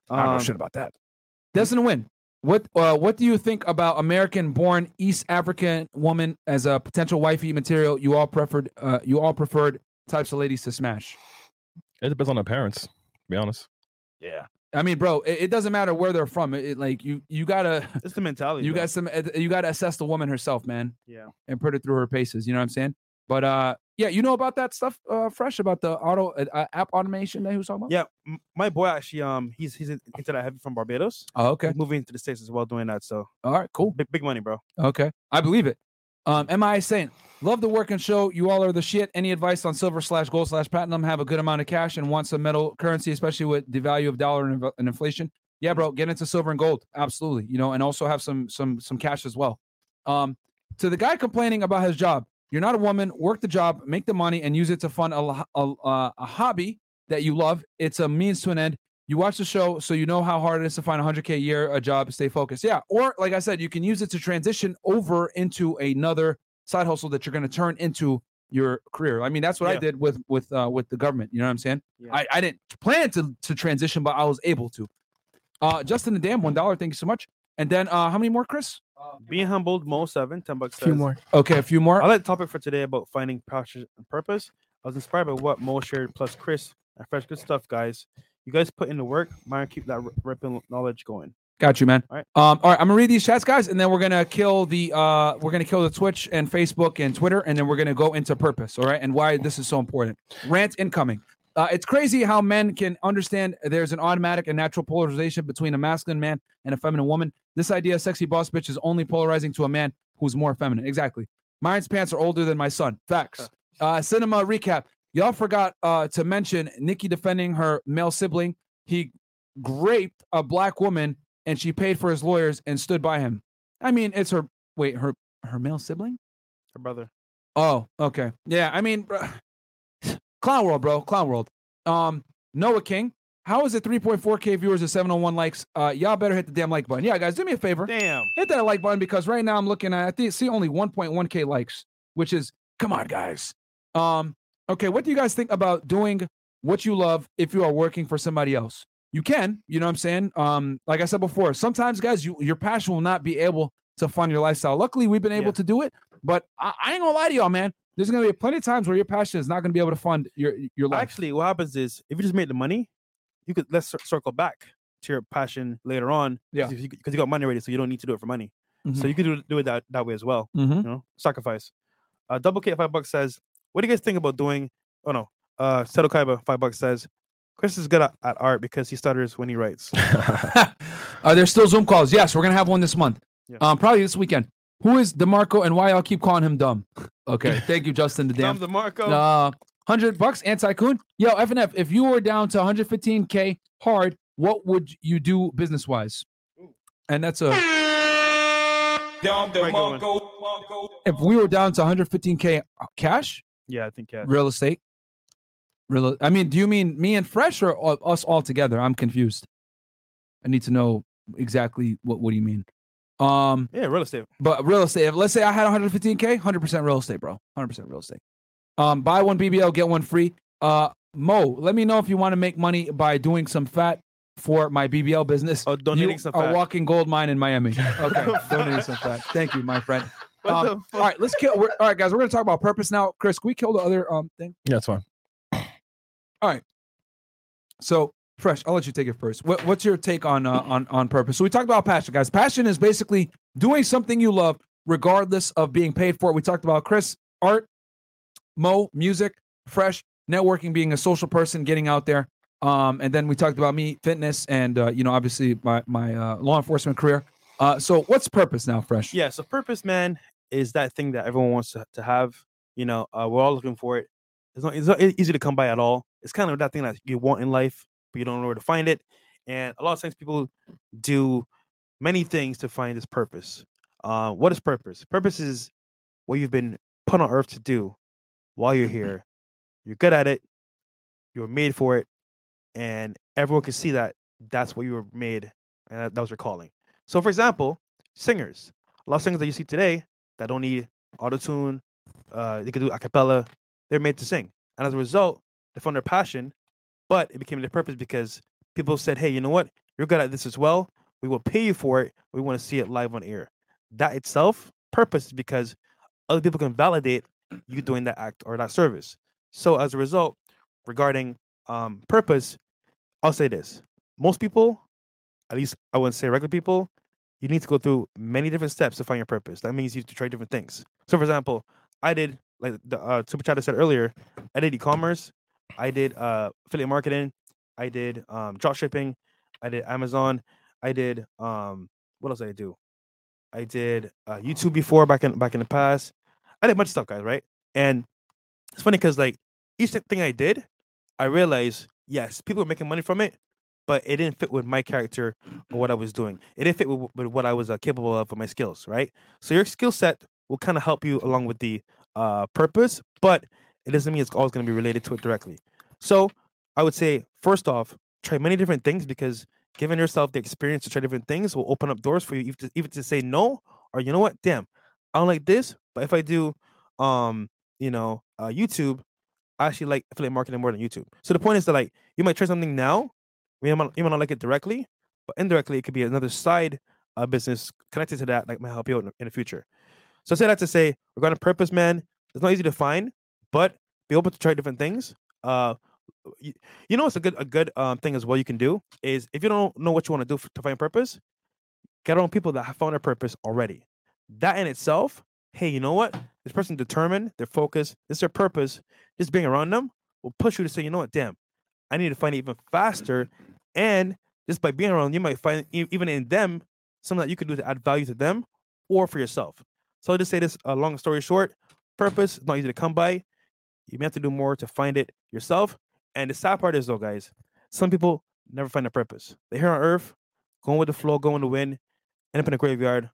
I don't know Um, shit about that. Destin Win. What uh, what do you think about American born East African woman as a potential wifey material? You all preferred uh, you all preferred types of ladies to smash. It depends on the parents. To be honest. Yeah. I mean, bro, it, it doesn't matter where they're from. It, it, like you you gotta It's the mentality. you bro. got some you gotta assess the woman herself, man, Yeah. and put it through her paces. You know what I'm saying? But uh, yeah, you know about that stuff, uh, fresh about the auto uh, uh, app automation that he was talking about. Yeah, m- my boy actually, um, he's he's in- into that heavy from Barbados. Oh, okay. He's moving to the states as well, doing that. So All right. Cool. big big money, bro. Okay, I believe it. Um, MI saying, love the work and show. You all are the shit. Any advice on silver slash gold slash platinum? Have a good amount of cash and want some metal currency, especially with the value of dollar and, and inflation. Yeah, bro, get into silver and gold. Absolutely. You know, and also have some some some cash as well. Um, to the guy complaining about his job, you're not a woman. Work the job, make the money, and use it to fund a a, a, hobby that you love. It's a means to an end. You watch the show, so you know how hard it is to find a 100k a year a job. Stay focused. Yeah, or like I said, you can use it to transition over into another side hustle that you're going to turn into your career. I mean, that's what I did with with uh, with the government. You know what I'm saying? Yeah. I, I didn't plan to to transition, but I was able to. Uh, Justin the damn one dollar. Thank you so much. And then uh, how many more, Chris? Being humbled, Mo seven, ten bucks. A few says, more. Okay, a few more. I like the topic for today about finding passion and purpose. I was inspired by what Mo shared, plus Chris and fresh good stuff, guys. You guys put in the work. Mine keep that ripping knowledge going. Got you, man. All right. Um, all right, I'm gonna read these chats, guys, and then we're gonna kill the uh we're gonna kill the Twitch and Facebook and Twitter, and then we're gonna go into purpose, all right, and why this is so important. Rant incoming. Uh, it's crazy how men can understand there's an automatic and natural polarization between a masculine man and a feminine woman. This idea of sexy boss bitch is only polarizing to a man who's more feminine. Exactly. Mine's pants are older than my son. Facts. Uh, cinema recap. Y'all forgot uh, to mention Nicki defending her male sibling. He raped a black woman and she paid for his lawyers and stood by him. I mean, it's her wait, her her male sibling? Her brother. Oh, okay. Yeah, I mean, clown world, bro, clown world. Um, Noah King, how is it 3.4k viewers and 701 likes? Uh, y'all better hit the damn like button. Yeah, guys, do me a favor, Damn. hit that like button because right now I'm looking at I think see only 1.1k likes, which is come on, guys. Um, okay, what do you guys think about doing what you love if you are working for somebody else? You can, you know what I'm saying? Um, like I said before, sometimes guys, you your passion will not be able to fund your lifestyle. Luckily, we've been able Yeah. to do it, but I, I ain't gonna lie to y'all, man. There's gonna be plenty of times where your passion is not gonna be able to fund your your life. Actually, what happens is if you just make the money, you could let's circle back to your passion later on. Yeah. Because you, 'cause you got money already, so you don't need to do it for money. So Mhm. you could do, do it that, that way as well. Mhm. You know, sacrifice. Uh, Double K five bucks says, "What do you guys think about doing?" Oh no, uh, Seto Kaiba five bucks says, "Chris is good at, at art because he stutters when he writes." Are there still Zoom calls? Yes, we're gonna have one this month. Yeah. Um, probably this weekend. Who is Demarco and why y'all keep calling him dumb? Okay, thank you, Justin. The damn. Tom DeMarco. Uh, hundred bucks, anti coon. Yo, FNF, if you were down to 115k hard, what would you do business wise? And that's a Very good one. if we were down to 115k cash, Yeah, I think yeah. real estate. Real, I mean, do you mean me and Fresh or us all together? I'm confused. I need to know exactly what. What do you mean? Um, Yeah, real estate. but real estate. If, let's say I had 115k, 100% real estate, bro. 100% real estate. Um, buy one BBL, get one free. Uh, Mo, let me know if you want to make money by doing some fat for my BBL business. Oh, donating you some are fat. walking gold mine in Miami. Okay, donating some fat. Thank you, my friend. What Um, the all fuck? right, let's kill. We're, all right, guys, we're gonna talk about purpose now. Chris, can we kill the other um thing? Yeah, that's fine. All right. So, fresh, I'll let you take it first. What, what's your take on uh, on on purpose? So we talked about passion, guys. Passion is basically doing something you love, regardless of being paid for it. We talked about Chris, art, Mo, music, fresh, networking, being a social person, getting out there. Um, and then we talked about me, fitness, and uh, you know, obviously my my uh, law enforcement career. Uh, so what's purpose now, fresh? Yeah, so purpose, man, is that thing that everyone wants to, have. You know, uh, we're all looking for it. It's not, it's not easy to come by at all. It's kind of that thing that you want in life, but you don't know where to find it. And a lot of times people do many things to find this purpose. Uh, what is purpose? Purpose is what you've been put on earth to do while you're here. You're good at it. You're made for it, and everyone can see that that's what you were made, and that, that was your calling. So, for example, singers. A lot of singers that you see today that don't need auto tune, uh, they can do a cappella. They're made to sing, and as a result, they found their passion. But it became their purpose because people said, "Hey, you know what? You're good at this as well. We will pay you for it. We want to see it live on air." That itself, purpose, because other people can validate you doing that act or that service. So as a result, regarding um, purpose, I'll say this: most people, at least I wouldn't say regular people, you need to go through many different steps to find your purpose. That means you have to try different things. So, for example, I did like the uh, super chat said earlier. I did e-commerce. I did uh, affiliate marketing. I did um, drop shipping. I did Amazon. I did um, what else did I do? I did uh, YouTube before back in back in the past. I did bunch of stuff, guys. Right? And it's funny because like each thing I did, I realized yes, people were making money from it, but it didn't fit with my character or what I was doing. It didn't fit with, with what I was uh, capable of with my skills, right? So your skill set will kind of help you along with the uh, purpose, but it doesn't mean it's always going to be related to it directly. So I would say, first off, try many different things because giving yourself the experience to try different things will open up doors for you, even to, even to say no, or you know what, damn, I don't like this, but if I do, um, you know, uh, YouTube, I actually like affiliate marketing more than YouTube. So the point is that like you might try something now, you might, you might not like it directly, but indirectly it could be another side uh, business connected to that that might help you out in, in the future. So I say that to say, regarding purpose, man, it's not easy to find, but be open to try different things. Uh, you, you know, it's a good a good um, thing as well. You can do is if you don't know what you want to do f- to find purpose, get on people that have found their purpose already. That in itself, hey, you know what? This person determined, their focus, this is their purpose. Just being around them will push you to say, you know what, damn, I need to find it even faster. And just by being around, you might find even in them something that you can do to add value to them or for yourself. So I'll just say this a long story short, purpose is not easy to come by. You may have to do more to find it yourself. And the sad part is though, guys, some people never find a purpose. They're here on earth, going with the flow, going the wind, end up in a graveyard,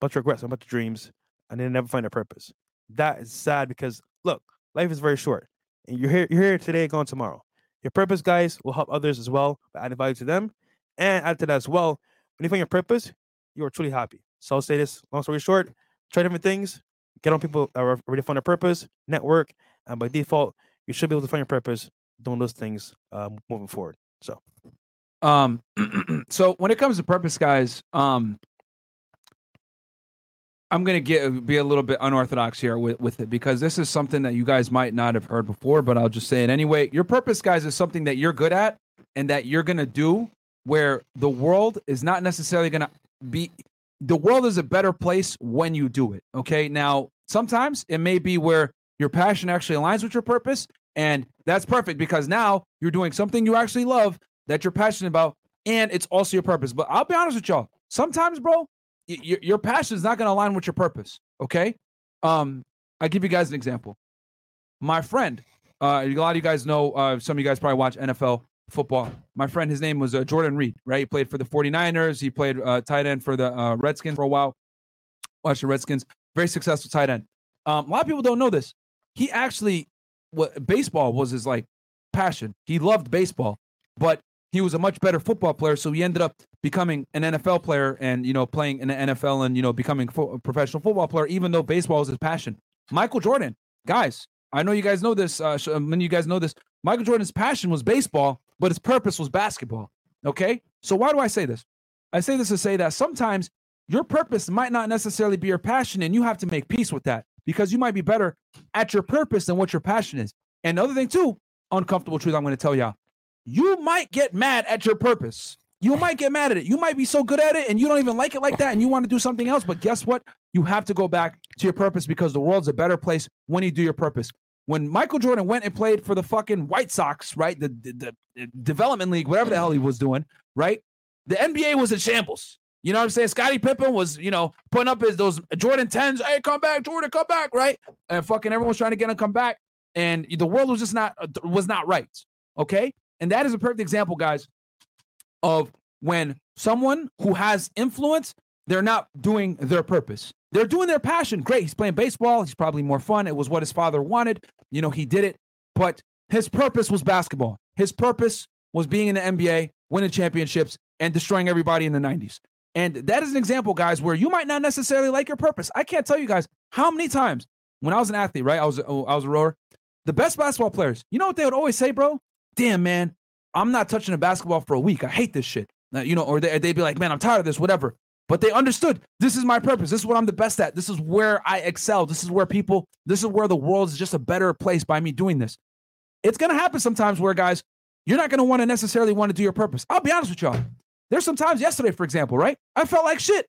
bunch of regrets, a bunch of dreams, and they never find a purpose. That is sad because look, life is very short. And you're here, you're here today, gone tomorrow. Your purpose, guys, will help others as well by adding value to them. And add to that as well, when you find your purpose, you are truly happy. So I'll say this long story short, try different things, get on people that are already found their purpose, network, and by default, you should be able to find your purpose doing those things uh, moving forward. So Um, so when it comes to purpose, guys, um, I'm gonna get be a little bit unorthodox here with, with it because this is something that you guys might not have heard before, but I'll just say it anyway. Your purpose, guys, is something that you're good at and that you're gonna do where the world is not necessarily gonna be the world is a better place when you do it. Okay. Now, sometimes it may be where your passion actually aligns with your purpose, and that's perfect because now you're doing something you actually love that you're passionate about, and it's also your purpose. But I'll be honest with y'all. Sometimes, bro, y- y- your passion is not going to align with your purpose. Okay. Um, I give you guys an example. My friend, uh, a lot of you guys know, uh, some of you guys probably watch NFL football. My friend, his name was uh, Jordan Reed, right? He played for the 49ers. He played uh, tight end for the uh, Redskins for a while. Watch the Redskins. Very successful tight end. Um, a lot of people don't know this. He actually, what baseball was his like passion. He loved baseball, but he was a much better football player. So he ended up becoming an NFL player and you know playing in the NFL and you know becoming fo- a professional football player, even though baseball was his passion. Michael Jordan, guys, I know you guys know this. Uh, many you guys know this. Michael Jordan's passion was baseball, but his purpose was basketball. Okay. So why do I say this? I say this to say that sometimes your purpose might not necessarily be your passion, and you have to make peace with that because you might be better at your purpose than what your passion is. And the other thing, too, uncomfortable truth I'm going to tell y'all, you might get mad at your purpose. You might get mad at it. You might be so good at it and you don't even like it like that and you want to do something else. But guess what? You have to go back to your purpose because the world's a better place when you do your purpose. When Michael Jordan went and played for the fucking White Sox, right? The, the, the development league, whatever the hell he was doing, right? The NBA was in shambles. You know what I'm saying? Scottie Pippen was, you know, putting up his those Jordan 10s. Hey, come back, Jordan, come back, right? And fucking everyone was trying to get him come back. And the world was just not was not right. Okay. And that is a perfect example, guys, of when someone who has influence, they're not doing their purpose. They're doing their passion. Great. He's playing baseball. He's probably more fun. It was what his father wanted. You know, he did it. But his purpose was basketball. His purpose was being in the NBA, winning championships, and destroying everybody in the 90s. And that is an example, guys, where you might not necessarily like your purpose. I can't tell you guys how many times when I was an athlete, right? I was I was a rower. The best basketball players, you know what they would always say, bro? Damn, man, I'm not touching a basketball for a week. I hate this shit. Uh, you know, or they, they'd be like, man, I'm tired of this, whatever. But they understood this is my purpose. This is what I'm the best at. This is where I excel. This is where people, this is where the world is just a better place by me doing this. It's going to happen sometimes where, guys, you're not going to want to necessarily want to do your purpose. I'll be honest with y'all. There's some times yesterday, for example, right? I felt like shit.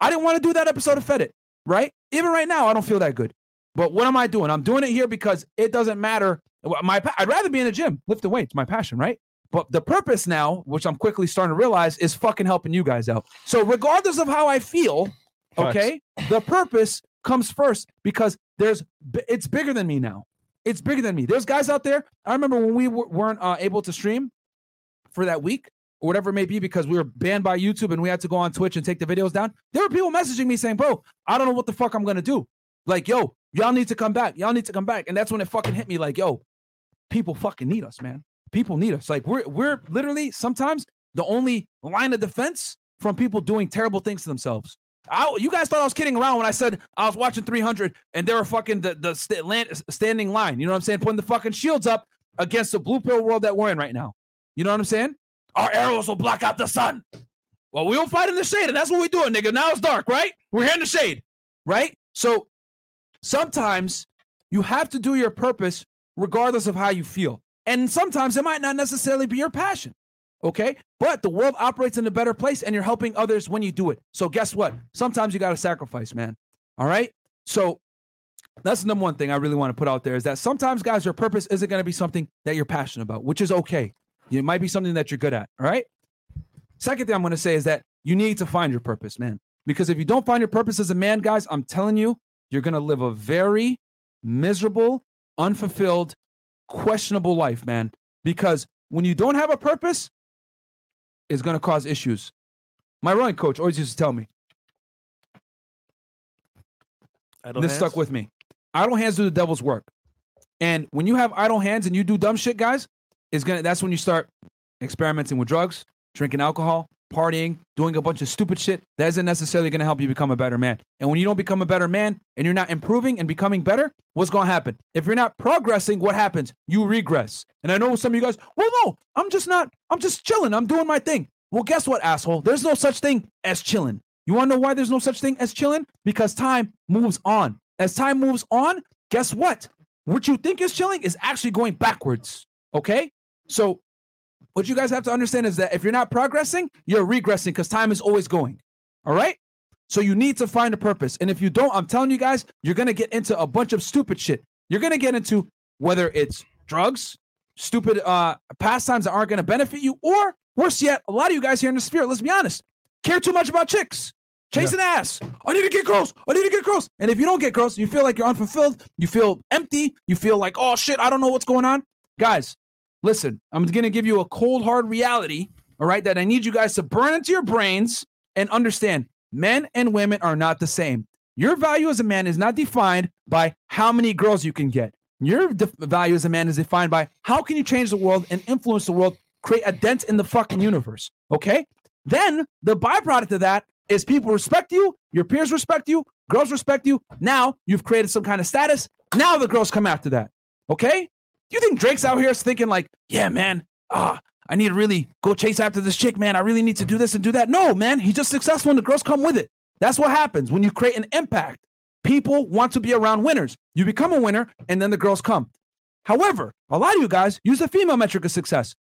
I didn't want to do that episode of Fed It, right? Even right now, I don't feel that good. But what am I doing? I'm doing it here because it doesn't matter. My I'd rather be in the gym, lifting weights, my passion, right? But the purpose now, which I'm quickly starting to realize, is fucking helping you guys out. So regardless of how I feel, okay, the purpose comes first because there's it's bigger than me now. It's bigger than me. There's guys out there. I remember when we w- weren't uh, able to stream for that week or whatever it may be because we were banned by YouTube and we had to go on Twitch and take the videos down. There were people messaging me saying, "Bro, I don't know what the fuck I'm gonna do." Like, yo, y'all need to come back. Y'all need to come back. And that's when it fucking hit me. Like, yo, people fucking need us, man. People need us. Like, we're we're literally sometimes the only line of defense from people doing terrible things to themselves. I, you guys thought I was kidding around when I said I was watching 300 and they were fucking the the st- land, standing line. You know what I'm saying? Putting the fucking shields up against the blue pill world that we're in right now. You know what I'm saying? Our arrows will block out the sun. Well, we will fight in the shade, and that's what we're doing, nigga. Now it's dark, right? We're here in the shade, right? So sometimes you have to do your purpose regardless of how you feel. And sometimes it might not necessarily be your passion. Okay. But the world operates in a better place and you're helping others when you do it. So guess what? Sometimes you got to sacrifice, man. All right. So that's the number one thing I really want to put out there is that sometimes, guys, your purpose isn't going to be something that you're passionate about, which is okay. It might be something that you're good at. All right. Second thing I'm going to say is that you need to find your purpose, man. Because if you don't find your purpose as a man, guys, I'm telling you, you're going to live a very miserable, unfulfilled, questionable life, man. Because when you don't have a purpose, it's going to cause issues. My rowing coach always used to tell me, this hands? stuck with me. Idle hands do the devil's work. And when you have idle hands and you do dumb shit, guys, is gonna that's when you start experimenting with drugs, drinking alcohol, partying, doing a bunch of stupid shit that isn't necessarily gonna help you become a better man. And when you don't become a better man and you're not improving and becoming better, what's gonna happen? If you're not progressing, what happens? You regress. And I know some of you guys, well, no, I'm just not, I'm just chilling. I'm doing my thing. Well, guess what, asshole? There's no such thing as chilling. You wanna know why there's no such thing as chilling? Because time moves on. As time moves on, guess what? What you think is chilling is actually going backwards. Okay? So what you guys have to understand is that if you're not progressing, you're regressing because time is always going. All right? So you need to find a purpose. And if you don't, I'm telling you guys, you're going to get into a bunch of stupid shit. You're going to get into whether it's drugs, stupid uh pastimes that aren't going to benefit you, or worse yet, a lot of you guys here in the spirit, let's be honest, care too much about chicks. Chasing ass. I need to get girls. I need to get girls. And if you don't get girls, you feel like you're unfulfilled. You feel empty. You feel like, oh shit, I don't know what's going on. Guys, listen, I'm going to give you a cold, hard reality, all right, that I need you guys to burn into your brains and understand men and women are not the same. Your value as a man is not defined by how many girls you can get. Your de- value as a man is defined by how can you change the world and influence the world, create a dent in the fucking universe. Okay? Then the byproduct of that is people respect you, your peers respect you, girls respect you. Now you've created some kind of status. Now the girls come after that. Okay? You think Drake's out here thinking like, yeah, man, ah, I need to really go chase after this chick, man. I really need to do this and do that. No, man, he's just successful and the girls come with it. That's what happens when you create an impact. People want to be around winners. You become a winner and then the girls come. However, a lot of you guys use the female metric of success.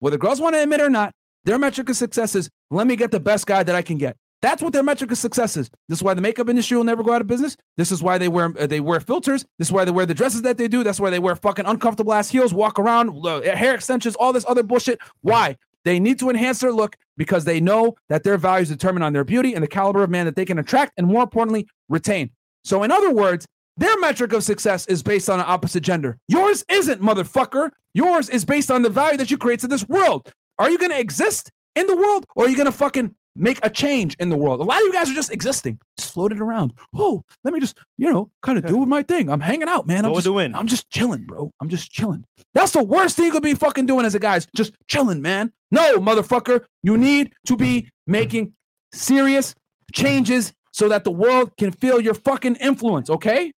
Whether girls want to admit it or not, their metric of success is let me get the best guy that I can get. That's what their metric of success is. This is why the makeup industry will never go out of business. This is why they wear uh, they wear filters. This is why they wear the dresses that they do. That's why they wear fucking uncomfortable ass heels, walk around, uh, hair extensions, all this other bullshit. Why? They need to enhance their look because they know that their values determine on their beauty and the caliber of man that they can attract and more importantly, retain. So in other words, their metric of success is based on an opposite gender. Yours isn't, motherfucker. Yours is based on the value that you create to this world. Are you going to exist in the world or are you going to fucking make a change in the world? A lot of you guys are just existing, just floating around. Oh, let me just, you know, kind of do my thing. I'm hanging out, man. I'm What just, doing. I'm just chilling, bro. I'm just chilling. That's the worst thing you could be fucking doing as a guy is just chilling, man. No, motherfucker. You need to be making serious changes so that the world can feel your fucking influence, okay?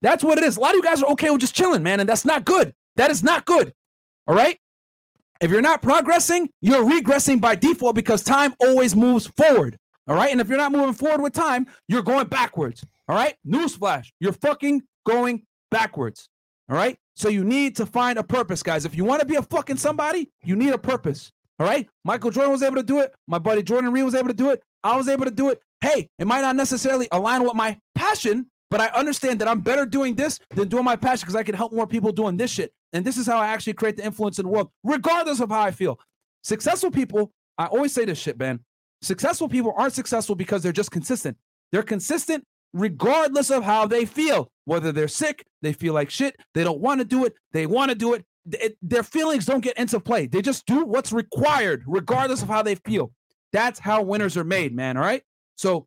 That's what it is. A lot of you guys are okay with just chilling, man, and that's not good. That is not good. All right? If you're not progressing, you're regressing by default because time always moves forward. All right? And if you're not moving forward with time, you're going backwards. All right? Newsflash, you're fucking going backwards. All right? So you need to find a purpose, guys. If you want to be a fucking somebody, you need a purpose. All right? Michael Jordan was able to do it. My buddy Jordan Reed was able to do it. I was able to do it. Hey, it might not necessarily align with my passion, but I understand that I'm better doing this than doing my passion because I can help more people doing this shit. And this is how I actually create the influence in the world, regardless of how I feel. Successful people, I always say this shit, man. Successful people aren't successful because they're just consistent. They're consistent regardless of how they feel. Whether they're sick, they feel like shit, they don't want to do it, they want to do it. It- Their feelings don't get into play. They just do what's required, regardless of how they feel. That's how winners are made, man. All right. So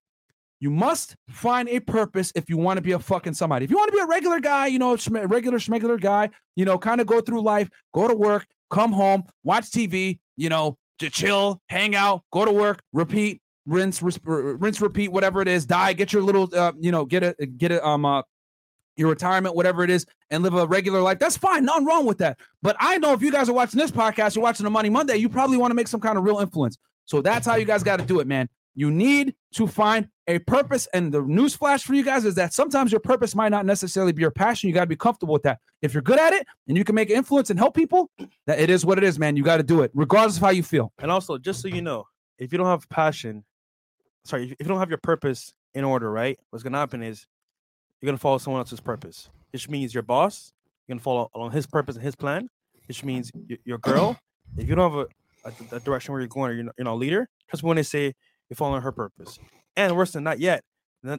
you must find a purpose if you want to be a fucking somebody. If you want to be a regular guy, you know, regular schmegular guy, you know, kind of go through life, go to work, come home, watch TV, you know, to chill, hang out, go to work, repeat, rinse, ris- rinse, repeat, whatever it is, die, get your little, uh, you know, get a, get a, um, uh, your retirement, whatever it is, and live a regular life. That's fine. Nothing wrong with that. But I know if you guys are watching this podcast, you're watching the Money Monday, you probably want to make some kind of real influence. So that's how you guys got to do it, man. You need to find a purpose. And the news flash for you guys is that sometimes your purpose might not necessarily be your passion. You got to be comfortable with that. If you're good at it and you can make influence and help people, that it is what it is, man. You got to do it, regardless of how you feel. And also, just so you know, if you don't have passion, sorry, if you don't have your purpose in order, right? What's gonna happen is you're gonna follow someone else's purpose, which means your boss, you're gonna follow along his purpose and his plan, which means your girl, if you don't have a, a, a direction where you're going or you're not, you're not a leader, trust me when they say you're following her purpose. And worse than that yet,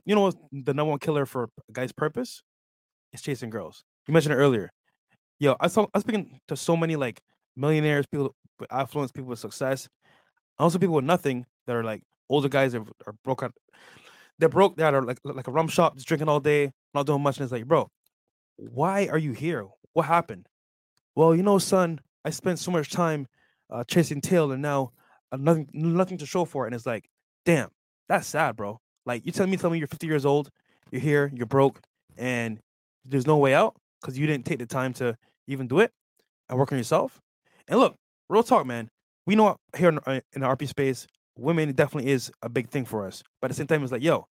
you know what's the number one killer for a guy's purpose? Is chasing girls. You mentioned it earlier. Yo, I saw I was speaking to so many like millionaires, people with affluence, people with success, also people with nothing that are like older guys that are broke out. They're broke that are like like a rum shop, just drinking all day, not doing much. And it's like, bro, why are you here? What happened? Well, you know, son, I spent so much time uh, chasing tail, and now uh, nothing nothing to show for it. And it's like, damn, that's sad, bro. Like you telling me, tell me you're 50 years old, you're here, you're broke, and there's no way out because you didn't take the time to even do it and work on yourself. And look, real talk, man. We know here in, uh, in the RP space, women definitely is a big thing for us. But at the same time, it's like, yo,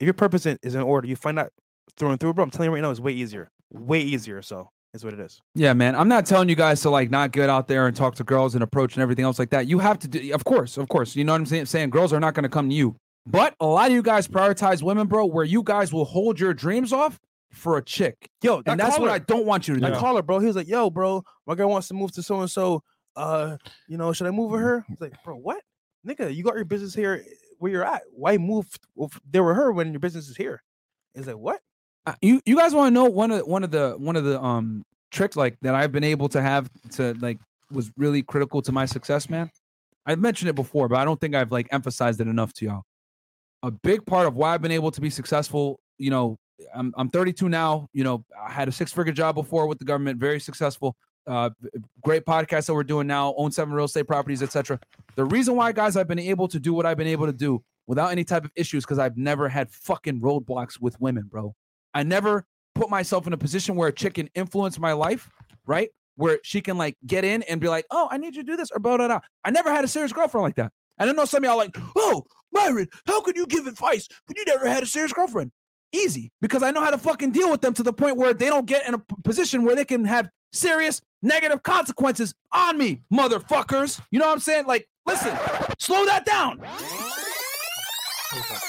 if your purpose is in order, you find that through and through, bro. I'm telling you right now, it's way easier, way easier. So is what it is. Yeah, man. I'm not telling you guys to like not get out there and talk to girls and approach and everything else like that. You have to do, of course, of course. You know what I'm saying? Saying girls are not going to come to you, but a lot of you guys prioritize women, bro, where you guys will hold your dreams off for a chick, Yo, and that's what I don't want you to do. I call her, bro. He was like, "Yo, bro, my girl wants to move to so and so. Uh, you know, should I move with her?" I was like, "Bro, what, nigga? You got your business here where you're at. Why move with- there with her when your business is here?" He's like, "What?" You you guys want to know one of one of the one of the um tricks like that I've been able to have to like was really critical to my success, man. I've mentioned it before, but I don't think I've like emphasized it enough to y'all. A big part of why I've been able to be successful, you know, I'm I'm 32 now. You know, I had a six figure job before with the government, very successful. Uh, great podcast that we're doing now, own seven real estate properties, etc. The reason why, guys, I've been able to do what I've been able to do without any type of issues, because I've never had fucking roadblocks with women, bro. I never put myself in a position where a chick can influence my life, right? where she can like get in and be like, "Oh, I need you to do this," or blah blah blah. I never had a serious girlfriend like that. And I know some of y'all like, "Oh, Myron, how could you give advice when you never had a serious girlfriend?" Easy, because I know how to fucking deal with them to the point where they don't get in a position where they can have serious negative consequences on me, motherfuckers. You know what I'm saying? Like, listen, slow that down.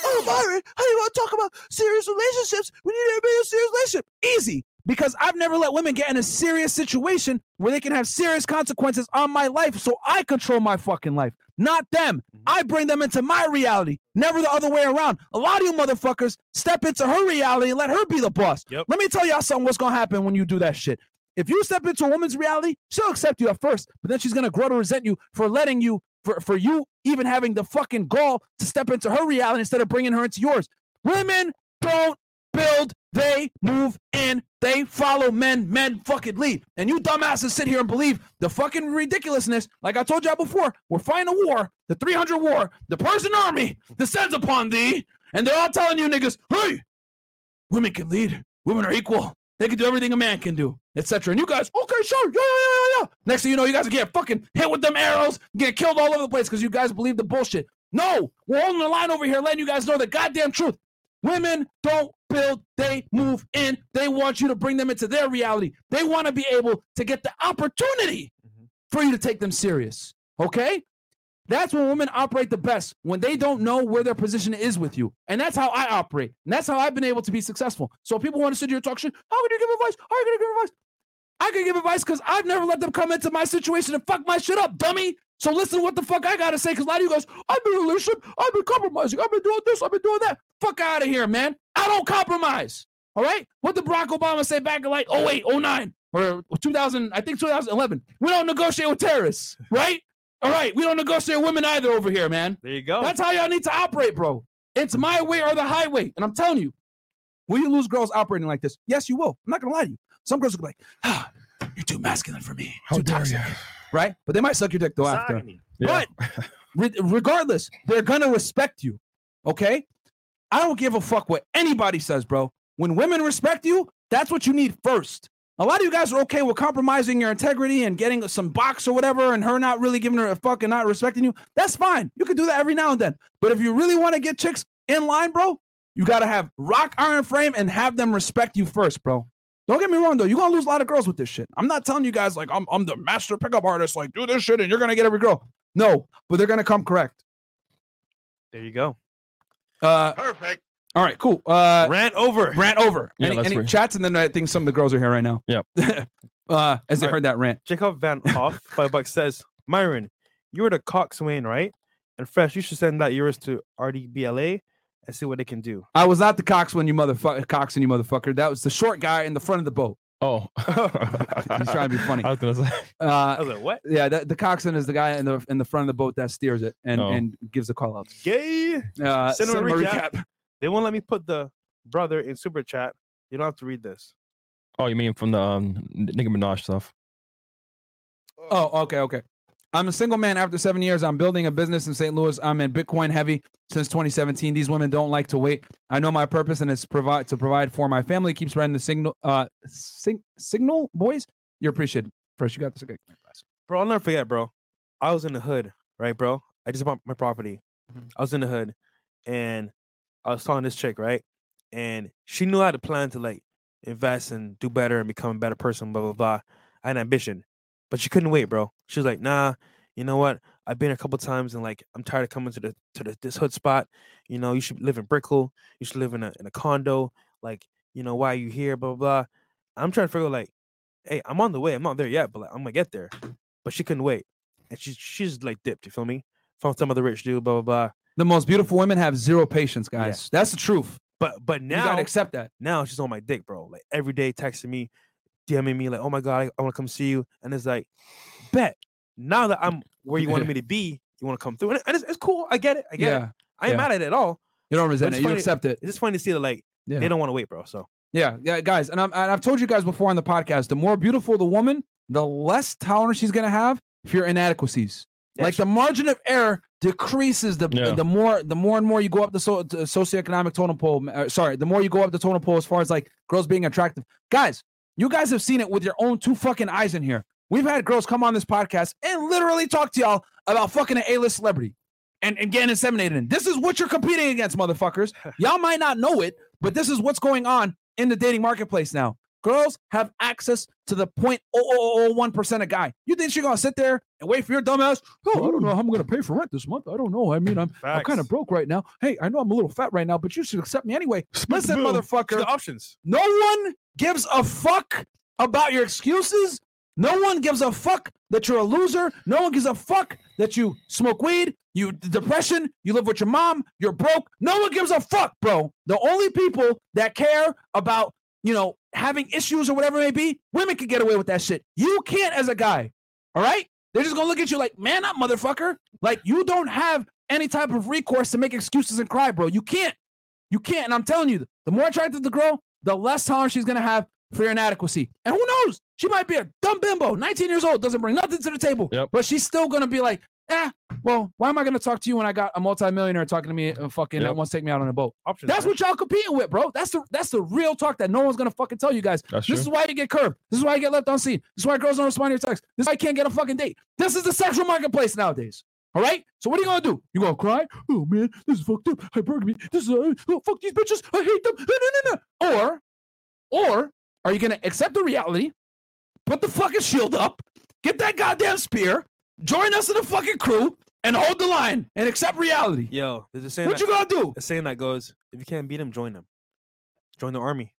Oh, Myron, how do you want to talk about serious relationships We need never been in a serious relationship? Easy, because I've never let women get in a serious situation where they can have serious consequences on my life. So I control my fucking life, not them. Mm-hmm. I bring them into my reality, never the other way around. A lot of you motherfuckers step into her reality and let her be the boss. Yep. Let me tell y'all something what's going to happen when you do that shit. If you step into a woman's reality, she'll accept you at first, but then she's gonna grow to resent you for letting you, for, for you even having the fucking gall to step into her reality instead of bringing her into yours. Women don't build, they move in, they follow men, men fucking lead. And you dumbasses sit here and believe the fucking ridiculousness. Like I told y'all before, we're fighting a war, the 300 war, the Persian army descends upon thee, and they're all telling you niggas, hey, women can lead, women are equal. They can do everything a man can do, etc. And you guys, okay, sure, yeah, yeah, yeah, yeah. Next thing you know, you guys get fucking hit with them arrows, get killed all over the place because you guys believe the bullshit. No, we're holding the line over here, letting you guys know the goddamn truth. Women don't build, they move in. They want you to bring them into their reality. They want to be able to get the opportunity mm-hmm. for you to take them serious. Okay? That's when women operate the best, when they don't know where their position is with you. And that's how I operate. And that's how I've been able to be successful. So people want to sit here and talk shit. How can you give advice? How can you going to give advice? I can give advice because I've never let them come into my situation and fuck my shit up, dummy. So listen what the fuck I gotta say, because a lot of you guys, I've been in relationship, I've been compromising, I've been doing this, I've been doing that. Fuck out of here, man. I don't compromise. All right? What did Barack Obama say back in like 08, 09, or 2000, I think 2011? We don't negotiate with terrorists, right? All right, we don't negotiate with women either over here, man. There you go. That's how y'all need to operate, bro. It's my way or the highway. And I'm telling you, will you lose girls operating like this? Yes, you will. I'm not gonna lie to you. Some girls will be like, ah, you're too masculine for me. How too dare toxic." you? Right? But they might suck your dick though after. Misogyny. Yeah. But re- regardless, they're gonna respect you. Okay? I don't give a fuck what anybody says, bro. When women respect you, that's what you need first. A lot of you guys are okay with compromising your integrity and getting some box or whatever, and her not really giving her a fuck and not respecting you. That's fine. You can do that every now and then. But if you really want to get chicks in line, bro, you gotta have rock iron frame and have them respect you first, bro. Don't get me wrong though, you're gonna lose a lot of girls with this shit. I'm not telling you guys like I'm I'm the master pickup artist, like do this shit and you're gonna get every girl. No, but they're gonna come correct. There you go. Uh Perfect. All right, cool. Uh Rant over. rant over. Yeah, any any chats and then I think some of the girls are here right now. Yep. uh as they Alright. heard that rant. Jacob Van Hoff, five bucks says, Myron, you were the coxswain, right? And Fresh, you should send that yours to RDBLA and see what they can do. I was not the coxswain, you motherfucker coxswain, you motherfucker. That was the short guy in the front of the boat. Oh, He's trying to be funny. I was gonna say. I Uh was like, what? yeah, the, the coxswain is the guy in the in the front of the boat that steers it and, Oh. and gives the call out. Gay. Uh Send him a recap. recap. They won't let me put the brother in super chat. You don't have to read this. Oh, you mean from the um, Nicki Minaj stuff? Oh, okay, okay. I'm a single man after seven years. I'm building a business in St. Louis. I'm in Bitcoin heavy since 2017. These women don't like to wait. I know my purpose, and it's provide to provide for my family. Keep spreading the signal. Uh, sing, signal, boys. You're appreciated. First, you got this. Okay. Bro, I'll never forget, bro. I was in the hood, right, bro? I just bought my property. I was in the hood and I was talking this chick, right? And she knew how to plan to like invest and do better and become a better person, blah, blah, blah. I had ambition, but she couldn't wait, bro. She was like, nah, you know what? I've been a couple times and like I'm tired of coming to the to the, this hood spot. You know, you should live in Brickell. You should live in a in a condo. Like, you know, why are you here? Blah blah blah. I'm trying to figure like, hey, I'm on the way. I'm not there yet, but like, I'm gonna get there. But she couldn't wait, and she she's like dipped. You feel me? Found some other rich dude. Blah blah blah. The most beautiful women have zero patience, guys. That's the truth. But but now you gotta accept that. now she's on my dick, bro. Like every day texting me, DMing me, like, oh my god, I, I want to come see you. And it's like, bet. Now that I'm where you wanted me to be, you want to come through. And, it- and it's, it's cool. I get it. I get Yeah. it. I ain't yeah. mad at it at all. You don't resent it. You accept it. It's just funny to see that like Yeah. they don't want to wait, bro. So Yeah, yeah, guys, and, I'm, and I've told you guys before on the podcast, the more beautiful the woman, the less tolerance she's gonna have for your inadequacies. Like the margin of error decreases the Yeah. the more the more and more you go up the so, the socioeconomic totem pole. Uh, sorry, the more you go up the totem pole as far as like girls being attractive. Guys, you guys have seen it with your own two fucking eyes in here. We've had girls come on this podcast and literally talk to y'all about fucking an A-list celebrity and, and getting inseminated. In. This is what you're competing against, motherfuckers. Y'all might not know it, but this is what's going on in the dating marketplace now. Girls have access to the 0.0001% of guy. You think she's gonna sit there and wait for your dumbass? Oh, I don't know how I'm gonna pay for rent this month. I don't know. I mean, I'm I'm kind of broke right now. Hey, I know I'm a little fat right now, but you should accept me anyway. Listen, Boom. motherfucker. The options. No one gives a fuck about your excuses. No one gives a fuck that you're a loser. No one gives a fuck that you smoke weed, you depression, you live with your mom, you're broke. No one gives a fuck, bro. The only people that care about, you know, having issues or whatever it may be, women can get away with that shit. You can't as a guy. All right? They're just gonna look at you like, man up, motherfucker. Like you don't have any type of recourse to make excuses and cry, bro. You can't. You can't. And I'm telling you, the more attractive the girl, the less tolerance she's gonna have for your inadequacy. And who knows? She might be a dumb bimbo, 19 years old, doesn't bring nothing to the table. Yep. But she's still gonna be like, eh, well, why am I gonna talk to you when I got a multimillionaire talking to me and fucking Yep. that wants to take me out on a boat? Options. That's what y'all competing with, bro. That's the that's the real talk that no one's gonna fucking tell you guys. That's This true. is why you get curved. This is why you get left unseen. This is why girls don't respond to your texts. This is why you can't get a fucking date. This is the sexual marketplace nowadays. All right. So what are you gonna do? You gonna cry? Oh man, this is fucked up. Hypergamy. This is uh, oh, fuck these bitches. I hate them. No, no, no, no. Or, or are you gonna accept the reality? Put the fucking shield up. Get that goddamn spear. Join us in the fucking crew and hold the line and accept reality. Yo, there's a saying. What that, you gonna do? a saying that goes, if you can't beat them, join them. Join the army.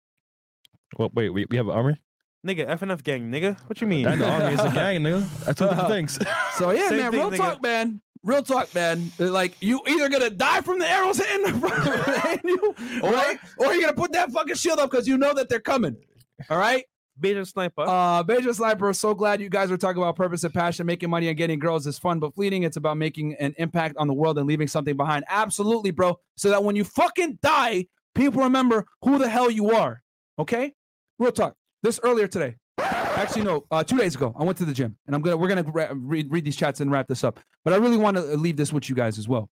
Well, wait, we, we have an army. Nigga, FNF gang, nigga. What you mean? That the army is a gang, nigga. That's two different things. So yeah, Same man, thing, real nigga. talk, man. Real talk, man. Like you either gonna die from the arrows hitting, hitting you, or or you're gonna put that fucking shield up because you know that they're coming. All right. Beijing sniper. Uh Beja Sniper, so glad you guys are talking about purpose and passion. Making money and getting girls is fun but fleeting. It's about making an impact on the world and leaving something behind. Absolutely, bro. So that when you fucking die, people remember who the hell you are. Okay? Real talk. This earlier today. Actually, no, uh, two days ago, I went to the gym and I'm gonna we're gonna ra- read, read these chats and wrap this up. But I really want to leave this with you guys as well.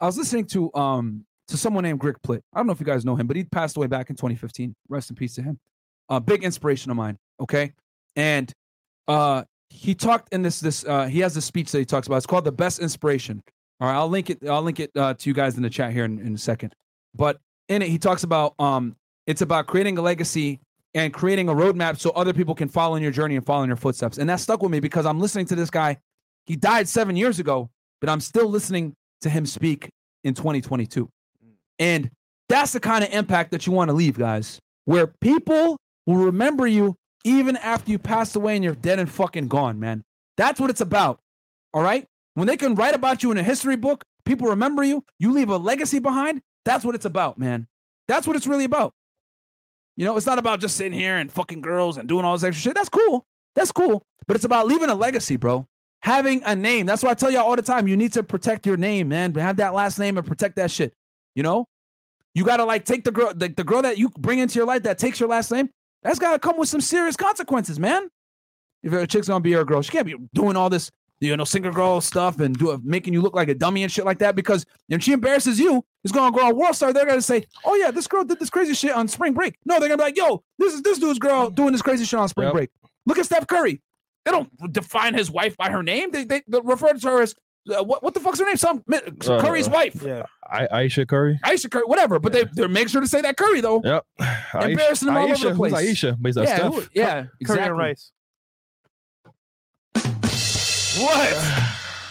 I was listening to um to someone named Greg Plitt. I don't know if you guys know him, but he passed away back in 2015. Rest in peace to him a big inspiration of mine. Okay, and uh, he talked in this this uh, he has a speech that he talks about. It's called the best inspiration. All right, I'll link it. I'll link it uh, to you guys in the chat here in, in a second. But in it, he talks about um, it's about creating a legacy and creating a roadmap so other people can follow in your journey and follow in your footsteps. And that stuck with me because I'm listening to this guy. He died seven years ago, but I'm still listening to him speak in 2022. And that's the kind of impact that you want to leave, guys, where people will remember you even after you pass away and you're dead and fucking gone, man. That's what it's about. All right? When they can write about you in a history book, people remember you, you leave a legacy behind. That's what it's about, man. That's what it's really about. You know, it's not about just sitting here and fucking girls and doing all this extra shit. That's cool. That's cool. But it's about leaving a legacy, bro. Having a name. That's why I tell y'all all the time. You need to protect your name, man. Have that last name and protect that shit. You know? You gotta like take the girl, the, the girl that you bring into your life that takes your last name. That's gotta come with some serious consequences, man. If a chick's gonna be your girl, she can't be doing all this, you know, single girl stuff and do making you look like a dummy and shit like that. Because if she embarrasses you, it's gonna go on World Star. They're gonna say, "Oh yeah, this girl did this crazy shit on spring break." No, they're gonna be like, "Yo, this is this dude's girl doing this crazy shit on spring Yep. break." Look at Steph Curry. They don't define his wife by her name. They they, they refer to her as uh, what what the fuck's her name? Some Curry's wife, yeah. I, Ayesha Curry. Ayesha Curry, whatever. But they they make sure to say that Curry though. Yep. Embarrassing them all over Ayesha, the place. Who's Ayesha? But that yeah, Steph? who- yeah, Curry exactly. and rice. What?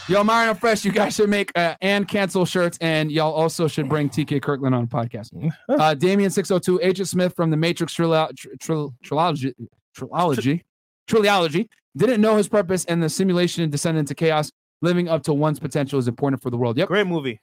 Yo, Mario Fresh, you guys should make uh, and cancel shirts, and y'all also should bring TK Kirkland on a podcast. Uh, Damien six hundred two, Agent Smith from the Matrix trilo- tr- tril- trilogy, trilogy, trilogy didn't know his purpose, and the simulation and descended into chaos. Living up to one's potential is important for the world. Yep. Great movie.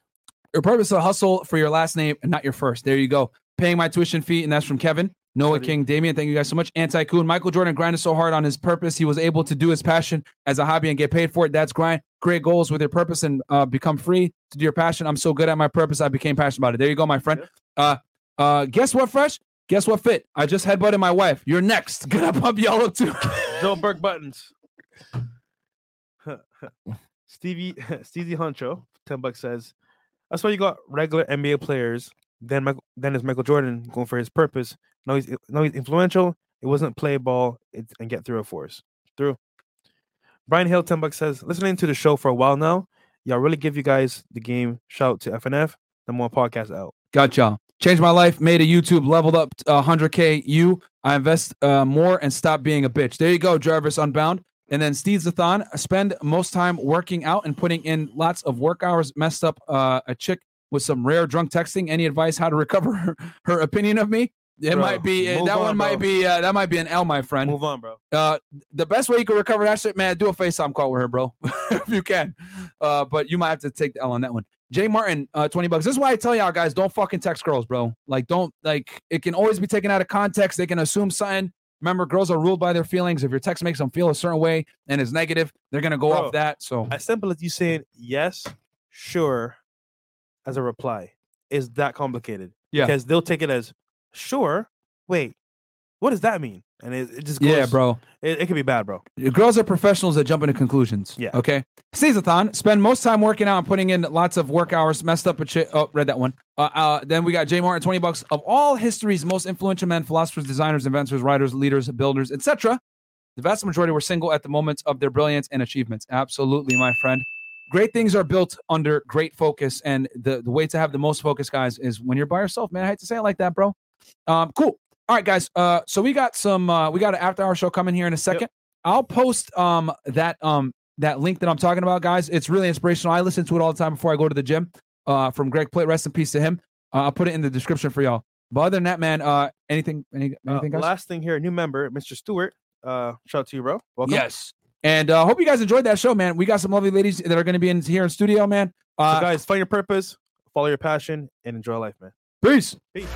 Your purpose is to hustle for your last name and not your first. There you go. Paying my tuition fee, and that's from Kevin. Noah King, Damien, thank you guys so much. Anti Coon, Michael Jordan grinded so hard on his purpose, he was able to do his passion as a hobby and get paid for it. That's grind. Create goals with your purpose and uh, become free to do your passion. I'm so good at my purpose, I became passionate about it. There you go, my friend. Uh, uh, guess what, Fresh? Guess what, Fit? I just headbutted my wife. You're next. Gonna pump y'all up too. Joe Burke buttons. Stevie Stevie Huncho, ten bucks says, "That's why you got regular NBA players. Then Michael, then is Michael Jordan going for his purpose. No, he's no, he's influential. It wasn't play ball it's, and get through a force. Through. Brian Hill, 10 bucks says, listening to the show for a while now. Y'all really give you guys the game. Shout out to FNF. The more podcast out. Gotcha. Changed my life. Made a YouTube. Leveled up uh, 100k. You. I invest uh, more and stop being a bitch. There you go, Jarvis Unbound. And then Steve Zathan Spend most time working out and putting in lots of work hours. Messed up uh, a chick with some rare drunk texting. Any advice how to recover her, her opinion of me? It Bro, might be uh, that on, one. Might be uh, that might be an L, my friend. Move on, bro. Uh, the best way you can recover that shit, man, do a FaceTime call with her, bro, if you can. Uh, but you might have to take the L on that one. Jay Martin, uh, 20 bucks. This is why I tell y'all guys, don't fucking text girls, bro. Like, don't like it can always be taken out of context. They can assume something. Remember, girls are ruled by their feelings. If your text makes them feel a certain way and is negative, they're gonna go Bro, off that. So As simple as you saying yes, sure, as a reply is that complicated. Yeah. Because they'll take it as sure. Wait, what does that mean? And it, it just goes, yeah, bro. It, it could be bad, bro. Girls are professionals that jump into conclusions. Yeah. Okay. Season spend most time working out and putting in lots of work hours. Messed up a chick. Oh, read that one. Uh, uh, then we got Jay Martin, twenty bucks. Of all history's most influential men, philosophers, designers, inventors, writers, leaders, builders, etc., the vast majority were single at the moment of their brilliance and achievements. Absolutely, my friend. Great things are built under great focus, and the the way to have the most focus, guys, is when you're by yourself. Man, I hate to say it like that, bro. Um, cool. All right, guys. Uh, so we got some. Uh, we got an after hour show coming here in a second. I'll post um that um that link that I'm talking about, guys. It's really inspirational. I listen to it all the time before I go to the gym. Uh, from Greg Plitt. Rest in peace to him. Uh, I'll put it in the description for y'all. But other than that, man, uh, anything, any, Uh, anything, guys? last thing here, new member, Mr. Stewart. Uh, shout out to you, bro. Welcome. Yes. And uh, hope you guys enjoyed that show, man. We got some lovely ladies that are going to be in here in studio, man. So Uh, guys, find your purpose, follow your passion, and enjoy life, man. peace. Peace.